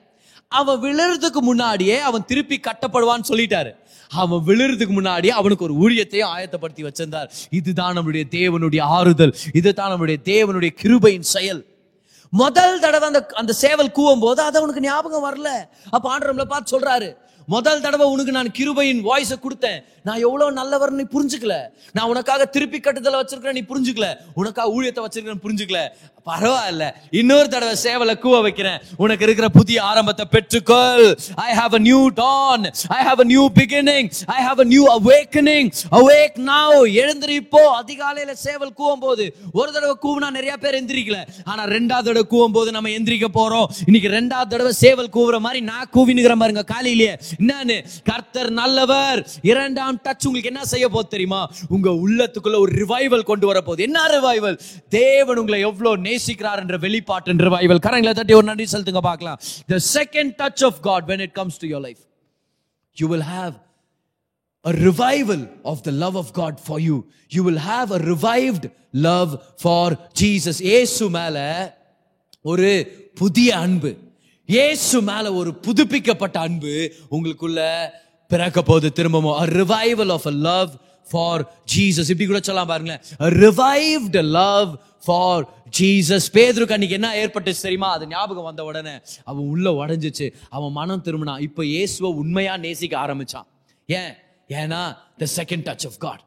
அவன் விழுறதுக்கு முன்னாடியே அவன் திருப்பி கட்டப்படுவான்னு சொல்லிட்டாரு. அவன் விழுறதுக்கு முன்னாடியே அவனுக்கு ஒரு ஊழியத்தையும் ஆயத்தப்படுத்தி வச்சிருந்தார். இதுதான் நம்மளுடைய தேவனுடைய ஆறுதல். இதுதான் நம்மளுடைய தேவனுடைய கிருபையின் செயல். முதல் தடவை அந்த அந்த சேவல் கூவும் போது அது அவனுக்கு ஞாபகம் வரல. அப்ப ஆண்டரம்ல பார்த்து சொல்றாரு முதல் தடவை உனக்கு நான் கிருபையின் வாய்ஸை கொடுத்தேன். நான் எவ்வளவு நல்லவர் நீ புரிஞ்சுக்கல. நான் உனக்காக திருப்பி கட்டுதல வச்சிருக்கிறேன் நீ புரிஞ்சுக்கல. உனக்காக ஊழியத்தை வச்சிருக்கிறேன் புரிஞ்சுக்கல. பரவாயில்ல. இன்னொரு தடவை சேவலை கூவ வைக்கிறேன். உனக்கு இருக்கிற புதிய ஆரம்பத்தை பெற்றுக்கொள். I have a new dawn I have a new beginning I have a new awakening awake now எழுந்திரி இப்போ. அதிகாலையில சேவல் கூவும் போது ஒரு தடவை கூவுனா நிறைய பேர் எந்திரிக்கல. ஆனா ரெண்டாவது தடவை கூவும் போது நம்ம எந்திரிக்க போறோம். இன்னைக்கு ரெண்டாவது தடவை சேவல் கூவுற மாதிரி நான் கூவினுக்கிற மாதிரிங்க காலையிலேயே. என்னன்னு? கர்த்தர் நல்லவர். இரண்டாம் டச் உங்களுக்கு என்ன செய்ய போகுது தெரியுமா? உங்க உள்ளத்துக்குள்ள ஒரு ரிவைவல் கொண்டு வர போகுது. என்ன ரிவைவல் தேவன் உங்களை எவ்வளவு நேசிக்கிறார் என்ற வெளிப்பாட்டு என்ற வாய்வல் கரங்களை தட்டி ஒரு நன்றி செலுத்துங்க பார்க்கலாம் the second touch of God when it comes to your life you will have a revival of the love of God for you. You will have a revived love for Jesus. Yesu மேல ஒரு புதிய அன்பு ஏசு மேல ஒரு புதுப்பிக்கப்பட்ட அன்பு உங்களுக்குள்ள பிறக்க போது திரும்பவும் a revival of a love for Jesus. இப்படி கூட சொல்லலாம் பாருங்க a revived love for Jesus பேதுருக்கு அன்னைக்கு என்ன ஏற்பட்டுச்சு தெரியுமா? அது ஞாபகம் வந்த உடனே அவன் உள்ள உடஞ்சிச்சு. அவன் மனம் திரும்பினான். இப்போ இயேசுவை உண்மையாக நேசிக்க ஆரம்பிச்சான். ஏன்? ஏன்னா the second touch of God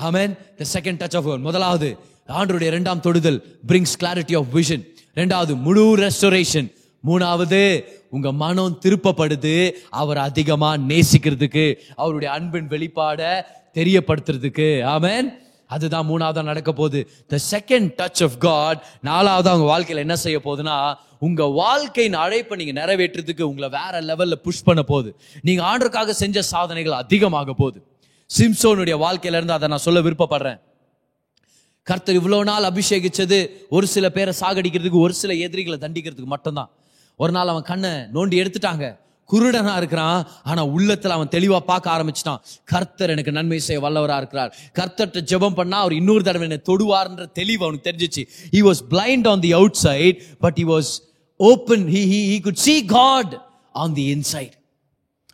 amen the second touch of God முதலாவது ஆண்டருடைய இரண்டாம் தொடுதல் பிரிங்ஸ் கிளாரிட்டி ஆஃப் விஷன் ரெண்டாவது முழு ரெஸ்டோரேஷன் மூணாவது உங்க மனம் திருப்பப்படுது. அவர் அதிகமா நேசிக்கிறதுக்கு அவருடைய அன்பின் வெளிப்பாட தெரியப்படுத்துறதுக்கு. ஆமேன் அதுதான் மூணாவதாக நடக்க போகுது. The second touch of God நாலாவது அவங்க வாழ்க்கையில் என்ன செய்ய போகுதுன்னா உங்க வாழ்க்கையின் அழைப்பை நீங்க நிறைவேற்றுறதுக்கு உங்களை வேற லெவல்ல புஷ் பண்ண போகுது. நீங்க ஆண்டருக்காக செஞ்ச சாதனைகள் அதிகமாக போகுது. சிம்சோனுடைய வாழ்க்கையில இருந்து அதை நான் சொல்ல விருப்பப்படுறேன். கர்த்தர் இவ்வளோ நாள் அபிஷேகிச்சது ஒரு சில பேரை சாகடிக்கிறதுக்கு ஒரு சில எதிரிகளை தண்டிக்கிறதுக்கு மட்டும்தான். ஒரு நாள் அவன் கண்ணை நோண்டி எடுத்துட்டாங்க. குருடனா இருக்கிறான் ஆனா உள்ளத்துல அவன் தெளிவா பார்க்க ஆரம்பிச்சிட்டான். கர்த்தர் எனக்கு நன்மை செய்ய வல்லவரா இருக்கிறார். கர்த்தர்ட்ட ஜெபம் பண்ணா அவர் இன்னொரு தடவை என்னை தொடுவார்ன்ற தெளிவு அவனுக்கு தெரிஞ்சிச்சு. He was blind on the outside but he was open he he he could see God on the inside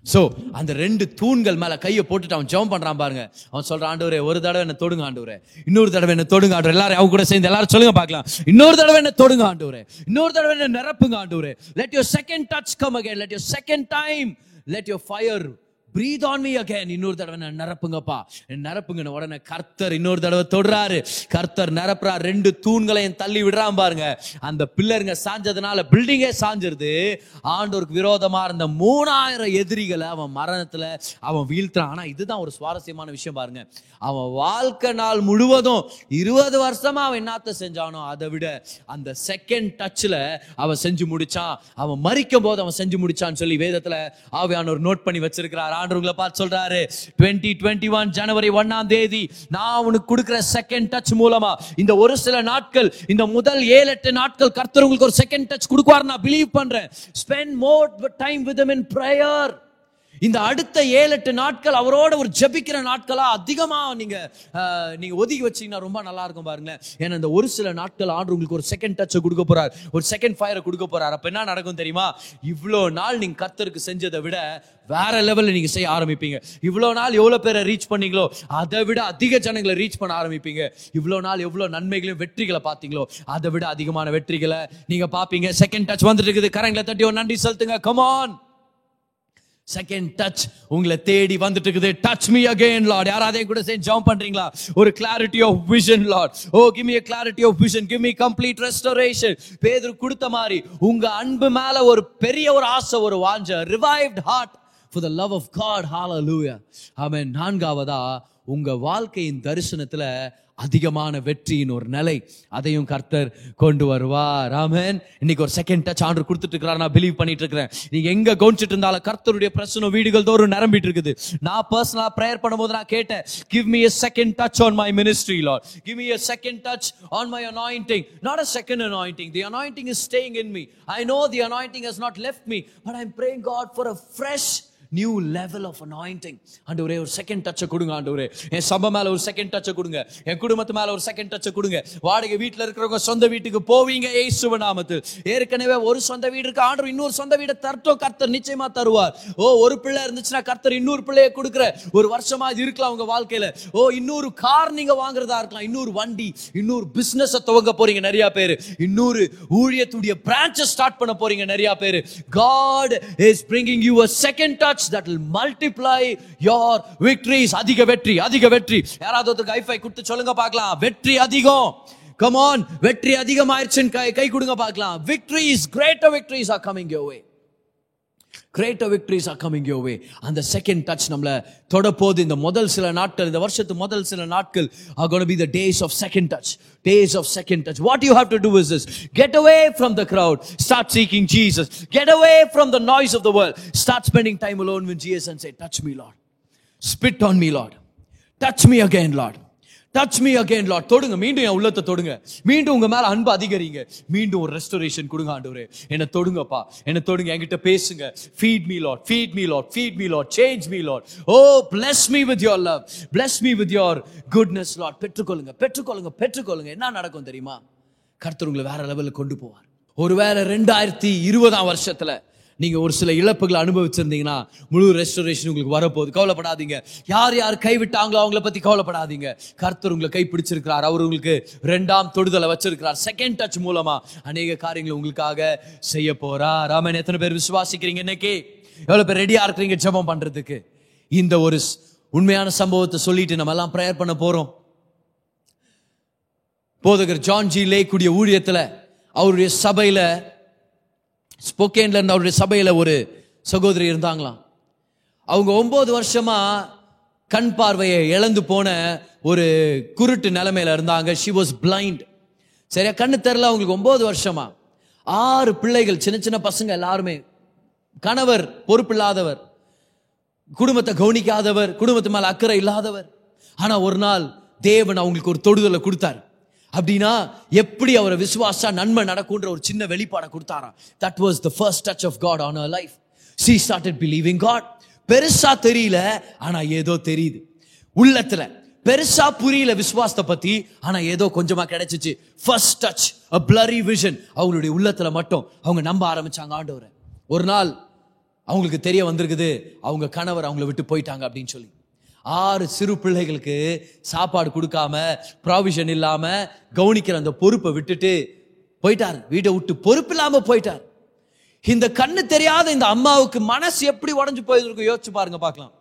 so அந்த ரெண்டு தூண்கள் மேல கையை போட்டுட்டு அவன் ஜெபம் பண்றான் பாருங்க. அவன் சொல்றான் ஆண்டவரே ஒரு தடவை என்ன தொடுங்க ஆண்டவரே. இன்னொரு தடவை என்ன தொடுங்க ஆண்டு எல்லாரும் அவங்க கூட சேர்ந்து எல்லாரும் சொல்லுங்க பார்க்கலாம். இன்னொரு தடவை என்ன தொடுங்க ஆண்டவரே. இன்னொரு தடவை என்ன நிரப்புங்க ஆண்டவரே. Let your second touch come again let your second time let your fire breathe on me again. இன்னொரு தடவை நான் நிரப்புங்கப்பா. நிரப்புங்க உடனே கர்த்தர் இன்னொரு தடவை தொடுறாரு. கர்த்தர் நிரப்புறாரு. ரெண்டு தூண்களையும் தள்ளி விடுறான் பாருங்க. அந்த பில்லருங்க சாஞ்சதுனால பில்டிங்கே சாஞ்சிருது. ஆண்டோருக்கு விரோதமா இருந்த மூணாயிரம் எதிரிகளை அவன் மரணத்துல அவன் வீழ்த்துறான். ஆனா இதுதான் ஒரு சுவாரஸ்யமான விஷயம் பாருங்க. அவன் வாழ்க்கை நாள் முழுவதும் இருபது வருஷமா அவன் என்னத்த செஞ்சானோ அதை விட அந்த செகண்ட் டச்ல அவன் செஞ்சு முடிச்சான். அவன் மறிக்கும் போது அவன் செஞ்சு முடிச்சான்னு சொல்லி வேதத்துல ஆவியானவர் நோட் பண்ணி வச்சிருக்கிறாரா. ஆண்டு உங்களை பார்த்து சொல்றாரு. டுவெண்ட்டி டுவெண்ட்டி ஒன் ஜனவரி ஒன்னாம் தேதி நான் உனக்கு கொடுக்குற செகண்ட் டச் மூலமா இந்த ஒரு சில நாட்கள் இந்த முதல் ஏழு எட்டு நாட்கள் கர்த்தர் உங்களுக்கு ஒரு செகண்ட் டச் கொடுக்குவார் நான் பிலீவ் பண்றேன். Spend more time with in prayer இந்த அடுத்த ஏழு எட்டு நாட்கள் அவரோட ஒரு ஜெபிக்கிற நாட்களாக அதிகமாக நீங்கள் நீங்கள் ஒதுக்கி வச்சிங்கன்னா ரொம்ப நல்லா இருக்கும் பாருங்களேன். ஏன்னா இந்த ஒரு சில நாட்கள் ஆண்டு உங்களுக்கு ஒரு செகண்ட் டச்சை கொடுக்க போகிறார் ஒரு செகண்ட் ஃபயரை கொடுக்க போகிறார் அப்போ என்ன நடக்கும் தெரியுமா? இவ்வளோ நாள் நீங்கள் கத்தருக்கு செஞ்சதை விட வேற லெவலில் நீங்கள் செய்ய ஆரம்பிப்பீங்க. இவ்வளோ நாள் எவ்வளோ பேரை ரீச் பண்ணீங்களோ அதை விட அதிக ஜனங்களை ரீச் பண்ண ஆரம்பிப்பீங்க. இவ்வளோ நாள் எவ்வளோ நன்மைகளையும் வெற்றிகளை பார்த்தீங்களோ அதை விட அதிகமான வெற்றிகளை நீங்கள் பார்ப்பீங்க. செகண்ட் டச் வந்துட்டு இருக்குது. கரங்களை தட்டி ஒரு நன்றி செலுத்துங்க. கமான் செகண்ட் டச் உங்களை தேடி வந்துட்டு இருக்குது டச் மீ அகைன் லார்ட் யாராவது கூட சேர்ந்து ஜம்ப் பண்றீங்களா? ஒரு clarity of vision Lord oh give me clarity of vision give me complete restoration Peter கொடுத்த மாதிரி உங்க அன்பு மேல ஒரு பெரிய ஒரு ஆசை ஒரு வாஞ்ச revived heart for the love of God hallelujah. Amen நான்காவதா உங்க வாழ்க்கையின் தரிசனத்துல அதிகமான வெற்றியின் ஒரு நிலை அதையும் கர்த்தர் கொண்டு வருவார் ராமன் இன்னைக்கு ஒரு செகண்ட் டச் ஆண்டு கொடுத்துட்டு இருக்கிறார் நான் பிலீவ் பண்ணிட்டு இருக்கிறேன் நீ எங்க கவனிச்சிட்டு இருந்தாலும் கர்த்தருடைய பிரச்சனை வீடுகள் தோறும் நிரம்பிட்டு இருக்குது நான் பர்சனலா ப்ரேயர் பண்ணும்போது நான் கேட்டேன் give me a second touch on my ministry Lord give me a second touch on my anointing not a second anointing the anointing is staying in me I know the anointing has not left me but I am praying God for a fresh new level of anointing ஆண்டவரே ஒரு second டச்சை கொடுங்க ஆண்டவரே. என் சபை மேலே ஒரு second டச்சை கொடுங்க. என் குடும்பத்து மேலே ஒரு செகண்ட் டச்சை கொடுங்க. வாடகை வீட்டில் இருக்கிறவங்க சொந்த வீட்டுக்கு போவீங்க ஏசுவ நாமத்தில். ஏற்கனவே ஒரு சொந்த வீடு இருக்கு ஆண்டவர் இன்னொரு சொந்த வீடை தரட்டோ கர்த்தர் நிச்சயமாக தருவார். ஓ ஒரு பிள்ளை இருந்துச்சுன்னா கர்த்தர் இன்னொரு பிள்ளையை கொடுக்குற ஒரு வருஷமா இது இருக்கலாம் உங்க வாழ்க்கையில. ஓ இன்னொரு கார் நீங்க வாங்குறதா இருக்கலாம். இன்னொரு வண்டி இன்னொரு பிசினஸ் துவங்க போறீங்க நிறைய பேர். இன்னொரு ஊழியத்துடைய பிரான்ச்சை ஸ்டார்ட் பண்ண போறீங்க நிறைய பேர். God is bringing you a second touch church that will multiply your victories அதிக வெற்றி அதிக வெற்றி யாராவது ஒருத்தருக்கு ஹைஃபை கொடுத்து சொல்லுங்க பார்க்கலாம் வெற்றி அதிகம் கமான் வெற்றி அதிகமாயிருச்சுன்னு கை கை கொடுங்க பார்க்கலாம் victories greater victories are coming your way greater victories are coming your way அந்த செகண்ட் டச் நம்மள தொட போது இந்த முதல் சில நாட்கள் இந்த வருஷத்து முதல் சில நாட்கள் are gonna be the days of second touch days of second touch what you have to do is this get away from the crowd start seeking Jesus get away from the noise of the world start spending time alone with Jesus and say touch me Lord spit on me Lord touch me again Lord touch me again Lord தொடுங்க. மீண்டும் என் உள்ளத்தை தொடுங்க. மீண்டும் உங்க மேல அன்பு அதிகரிங்க. மீண்டும் ஒரு ரெஸ்டோரேஷன் கொடுங்க ஆண்டவரே. என்னை தொடுங்கப்பா. என்னை தொடுங்க. என்கிட்ட பேசுங்க. Feed me Lord feed me Lord feed me Lord change me Lord O bless me with your love bless me with your goodness Lord பெற்றுக்கொள்ளுங்க. பெற்றுக்கொள்ளுங்க. பெற்றுக்கொள்ளுங்க. என்ன நடக்கும் தெரியுமா? கர்த்தர் உங்களை வேற லெவலில் கொண்டு போவார். ஒருவேளை ரெண்டாயிரத்தி இருபதாம் வருஷத்துல நீங்கள் ஒரு சில இழப்புகளை அனுபவிச்சிருந்தீங்கன்னா முழு ரெஸ்டரேஷன் உங்களுக்கு வரப்போகுது. கவலைப்படாதீங்க. யார் யார் கைவிட்டாங்களோ அவங்கள பற்றி கவலைப்படாதீங்க. கர்த்தர் உங்களை கை பிடிச்சிருக்கிறார். அவர் உங்களுக்கு ரெண்டாம் தொடுதலை வச்சிருக்கிறார். செகண்ட் டச் மூலமாக அநேக காரியங்களை உங்களுக்காக செய்ய போகிறார் ராமன் எத்தனை பேர் விசுவாசிக்கிறீங்க இன்னைக்கு? எவ்வளோ பேர் ரெடியாக இருக்கிறீங்க ஜபம் பண்ணுறதுக்கு இந்த ஒரு உண்மையான சம்பவத்தை சொல்லிட்டு நம்ம எல்லாம் ப்ரேயர் பண்ண போகிறோம் போதகர் ஜான் ஜி லே கூடிய அவருடைய சபையில் ஸ்போக்கேன்ல இருந்த அவருடைய சபையில் ஒரு சகோதரி இருந்தாங்களாம். அவங்க ஒம்பது வருஷமா கண் பார்வையை இழந்து போன ஒரு குருட்டு நிலைமையில இருந்தாங்க. ஷி வாஸ் பிளைண்ட் சரியா? கண்ணு தெரியல அவங்களுக்கு ஒன்பது வருஷமா. ஆறு பிள்ளைகள் சின்ன சின்ன பசங்க எல்லாருமே. கணவர் பொறுப்பில்லாதவர். குடும்பத்தை கவனிக்காதவர் குடும்பத்து மேல அக்கறை இல்லாதவர். ஆனா ஒரு நாள் தேவன் அவங்களுக்கு ஒரு தொடுதலை கொடுத்தார். அப்படின்னா எப்படி அவரை விசுவாசா நன்மை நடக்கும்ன்ற ஒரு சின்ன வெளிப்பாடை கொடுத்தாராம். That was the first touch of God on our life she started believing God பெருசா தெரியல ஆனா ஏதோ தெரியுது. உள்ளத்துல பெருசா புரியல விசுவாசத்தை பத்தி ஆனா ஏதோ கொஞ்சமா கிடைச்சிச்சு. First touch a blurry vision அவங்களுடைய உள்ளத்துல மட்டும் அவங்க நம்ப ஆரம்பிச்சாங்க ஆண்டவரை. ஒரு நாள் அவங்களுக்கு தெரிய வந்திருக்குது அவங்க கணவர் அவங்கள விட்டு போயிட்டாங்க அப்படின்னு சொல்லி. ஆறு சிறு பிள்ளைகளுக்கு சாப்பாடு கொடுக்காம ப்ராவிஷன் இல்லாம கவனிக்கிற அந்த பொறுப்பை விட்டுட்டு போயிட்டார். வீட்டை விட்டு பொறுப்பு இல்லாம போயிட்டார். இந்த கண்ணு தெரியாத இந்த அம்மாவுக்கு மனசு எப்படி உடஞ்சு போயிருக்கும் யோசிச்சு பாருங்க பார்க்கலாம்.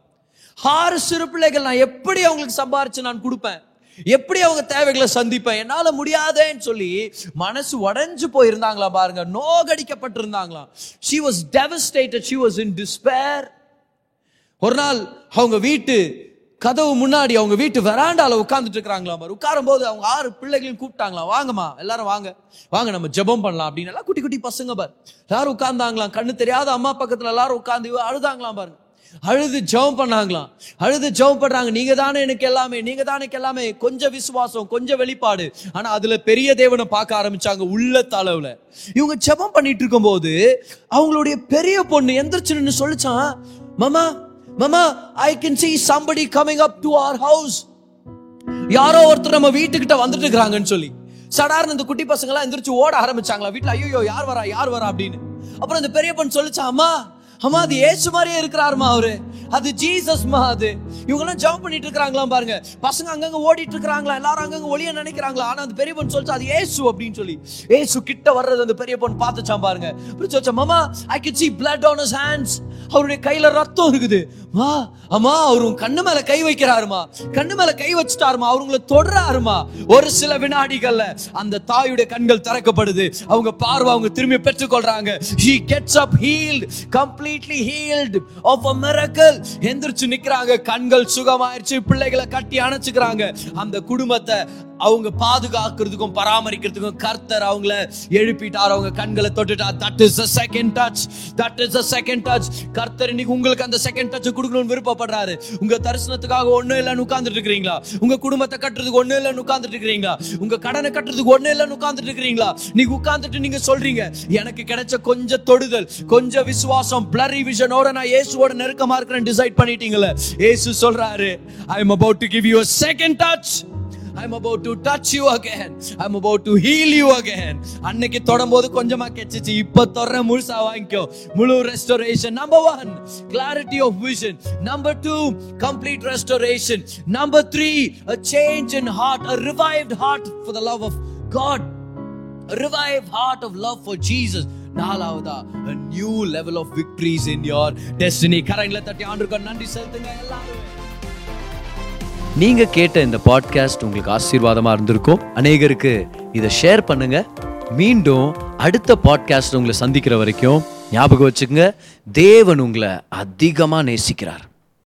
ஆறு சிறு பிள்ளைகள் நான் எப்படி அவங்களுக்கு சம்பாரிச்சு நான் கொடுப்பேன்? எப்படி அவங்க தேவைகளை சந்திப்பேன்? என்னால முடியாதேன்னு சொல்லி மனசு உடஞ்சு போயிருந்தாங்களா பாருங்க. நோகடிக்கப்பட்டிருந்தாங்களாம். She was devastated she was in despair ஒரு நாள் அவங்க வீட்டு கதவு முன்னாடி அவங்க வீட்டு வெராண்டால உட்கார்ந்துட்டு இருக்கிறாங்களா பாரு. உட்காரும் போது அவங்க ஆறு பிள்ளைகளையும் கூப்பிட்டாங்களாம் வாங்கம்மா எல்லாரும் வாங்க. வாங்க நம்ம ஜெபம் பண்ணலாம் அப்படின்னு. எல்லாம் குட்டி குட்டி பசங்க பாரு. எல்லாரும் உட்கார்ந்தாங்களாம். கண்ணு தெரியாத அம்மா பக்கத்துல எல்லாரும் உட்காந்து அழுதாங்களாம் பாருங்க. அழுது ஜெபம் பண்ணாங்களாம். அழுது ஜெபம் பண்றாங்க. நீங்க தானே எனக்கு எல்லாமே நீங்க தானே எனக்கு எல்லாமே. கொஞ்சம் விசுவாசம் கொஞ்சம் வெளிப்பாடு. ஆனா அதுல பெரிய தேவனை பார்க்க ஆரம்பிச்சாங்க உள்ள அளவுல இவங்க ஜெபம் பண்ணிட்டு இருக்கும்போது அவங்களுடைய பெரிய பொண்ணு எந்திரிச்சுன்னு சொல்லிச்சான் மாமா மாமா I can see somebody coming up to our house யாரோ ஒருத்தர் நம்ம வீட்டுக்கிட்ட வந்துட்டு இருக்கிறாங்கன்னு சொல்லி. சடார்னு இந்த குட்டி பசங்க எல்லாம் எந்திரிச்சு ஓட ஆரம்பிச்சாங்களா? வீட்டுல ஐயோ யார் வரா? யார் வரா? அப்படின்னு. அப்புறம் இந்த பெரிய பொண்ணு சொல்லிச்சா அம்மா அம்மா அது ஏசு மாதிரியே இருக்கிறாருமா அவரு. அது ஜீசஸ்மா அது. இவங்க எல்லாம் ஜம்ப் பண்ணிட்டு இருக்காங்களாம் பாருங்க. பசங்க அங்கங்க ஓடிட்டு இருக்காங்களா எல்லாரும் அங்கங்க ஒளிய நினைக்கிறாங்களா? ஆனா அந்த பெரிய பொண்ணு சொல்லிச்சு அது ஏசு அப்படின்னு சொல்லி. ஏசு கிட்ட வர்றது அந்த பெரிய பொண்ணு பார்த்துச்சான் பாருங்க. அப்படி சொல்லிச்சா மாமா I can see blood on his hands அவருடைய கையில ரத்தம் இருக்குது. மா அம்மா அவர் உன் கண்ணு மேல கை வைக்கிறாருமா கண்ணு மேல கை வச்சுட்டாருமா அவர் தொடராருமா ஒரு சில வினாடிகள்ல அந்த தாயுடைய கண்கள் திறக்கப்படுது. அவங்க பார்வை அவங்க திரும்பி பெற்றுக்கொள்றாங்க. He gets up healed complete completely healed of a miracle எந்திரிச்சு நிக்கிறாங்க கண்கள் சுகமாயிருச்சு பிள்ளைகளை கட்டி அணைச்சுக்கிறாங்க. அந்த குடும்பத்தை அவங்க பாதுகாக்கிறதுக்கும் பராமரிக்கிறதுக்கும் கர்த்தர் அவங்கள எழுப்பிட்டார். அவங்க கண்களை தொட்டுட்டார். That is a second touch that is a second touch கர்த்தர் இன்னைக்கு உங்களுக்கு அந்த செகண்ட் டச் கொடுக்கணும்னு விருப்பப்படுறாரு. உங்க தரிசனத்துக்காக ஒண்ணும் இல்லைன்னு உட்கார்ந்துட்டு இருக்கிறீங்களா? உங்க குடும்பத்தை கட்டுறதுக்கு ஒண்ணு இல்லைன்னு உட்கார்ந்துட்டு இருக்கிறீங்களா? உங்க கடனை கட்டுறதுக்கு ஒண்ணு இல்லைன்னு உட்கார்ந்துட்டு இருக்கிறீங்களா? நீங்க உட்கார்ந்துட்டு நீங்க சொல்றீங்க எனக்கு கிடைச்ச கொஞ்சம் தொடுதல் கொஞ்சம் விசுவாசம் பிளரி விஷனோட நான் இயேசுவோட நெருக்கமா இருக்கிறேன் டிசைட் பண்ணிட்டீங்களே இயேசு சொல்றாரு I am about to give you second touch I'm about to touch you again I'm about to heal you again அன்னைக்கு தொடரும்போது கொஞ்சமா கெச்சிச்சு இப்போ தொடர முழுசா வாங்கிக்கோ முழு restoration number one clarity of vision number two complete restoration number three a change in heart a revived heart for the love of God revive heart of love for Jesus நாலாவதா? A new level of victories in your destiny. கரங்களை தட்டி ஆண்டுக்கு. நன்றி செலுத்துங்க எல்லாரும். நீங்க கேட்ட இந்த பாட்காஸ்ட் உங்களுக்கு ஆசீர்வாதமா இருந்திருக்கும். அநேகருக்கு இதை ஷேர் பண்ணுங்க. மீண்டும் அடுத்த பாட்காஸ்ட் உங்களை சந்திக்கிற வரைக்கும் ஞாபகம் வச்சுக்கோங்க. தேவன் உங்களை அதிகமாக நேசிக்கிறார்.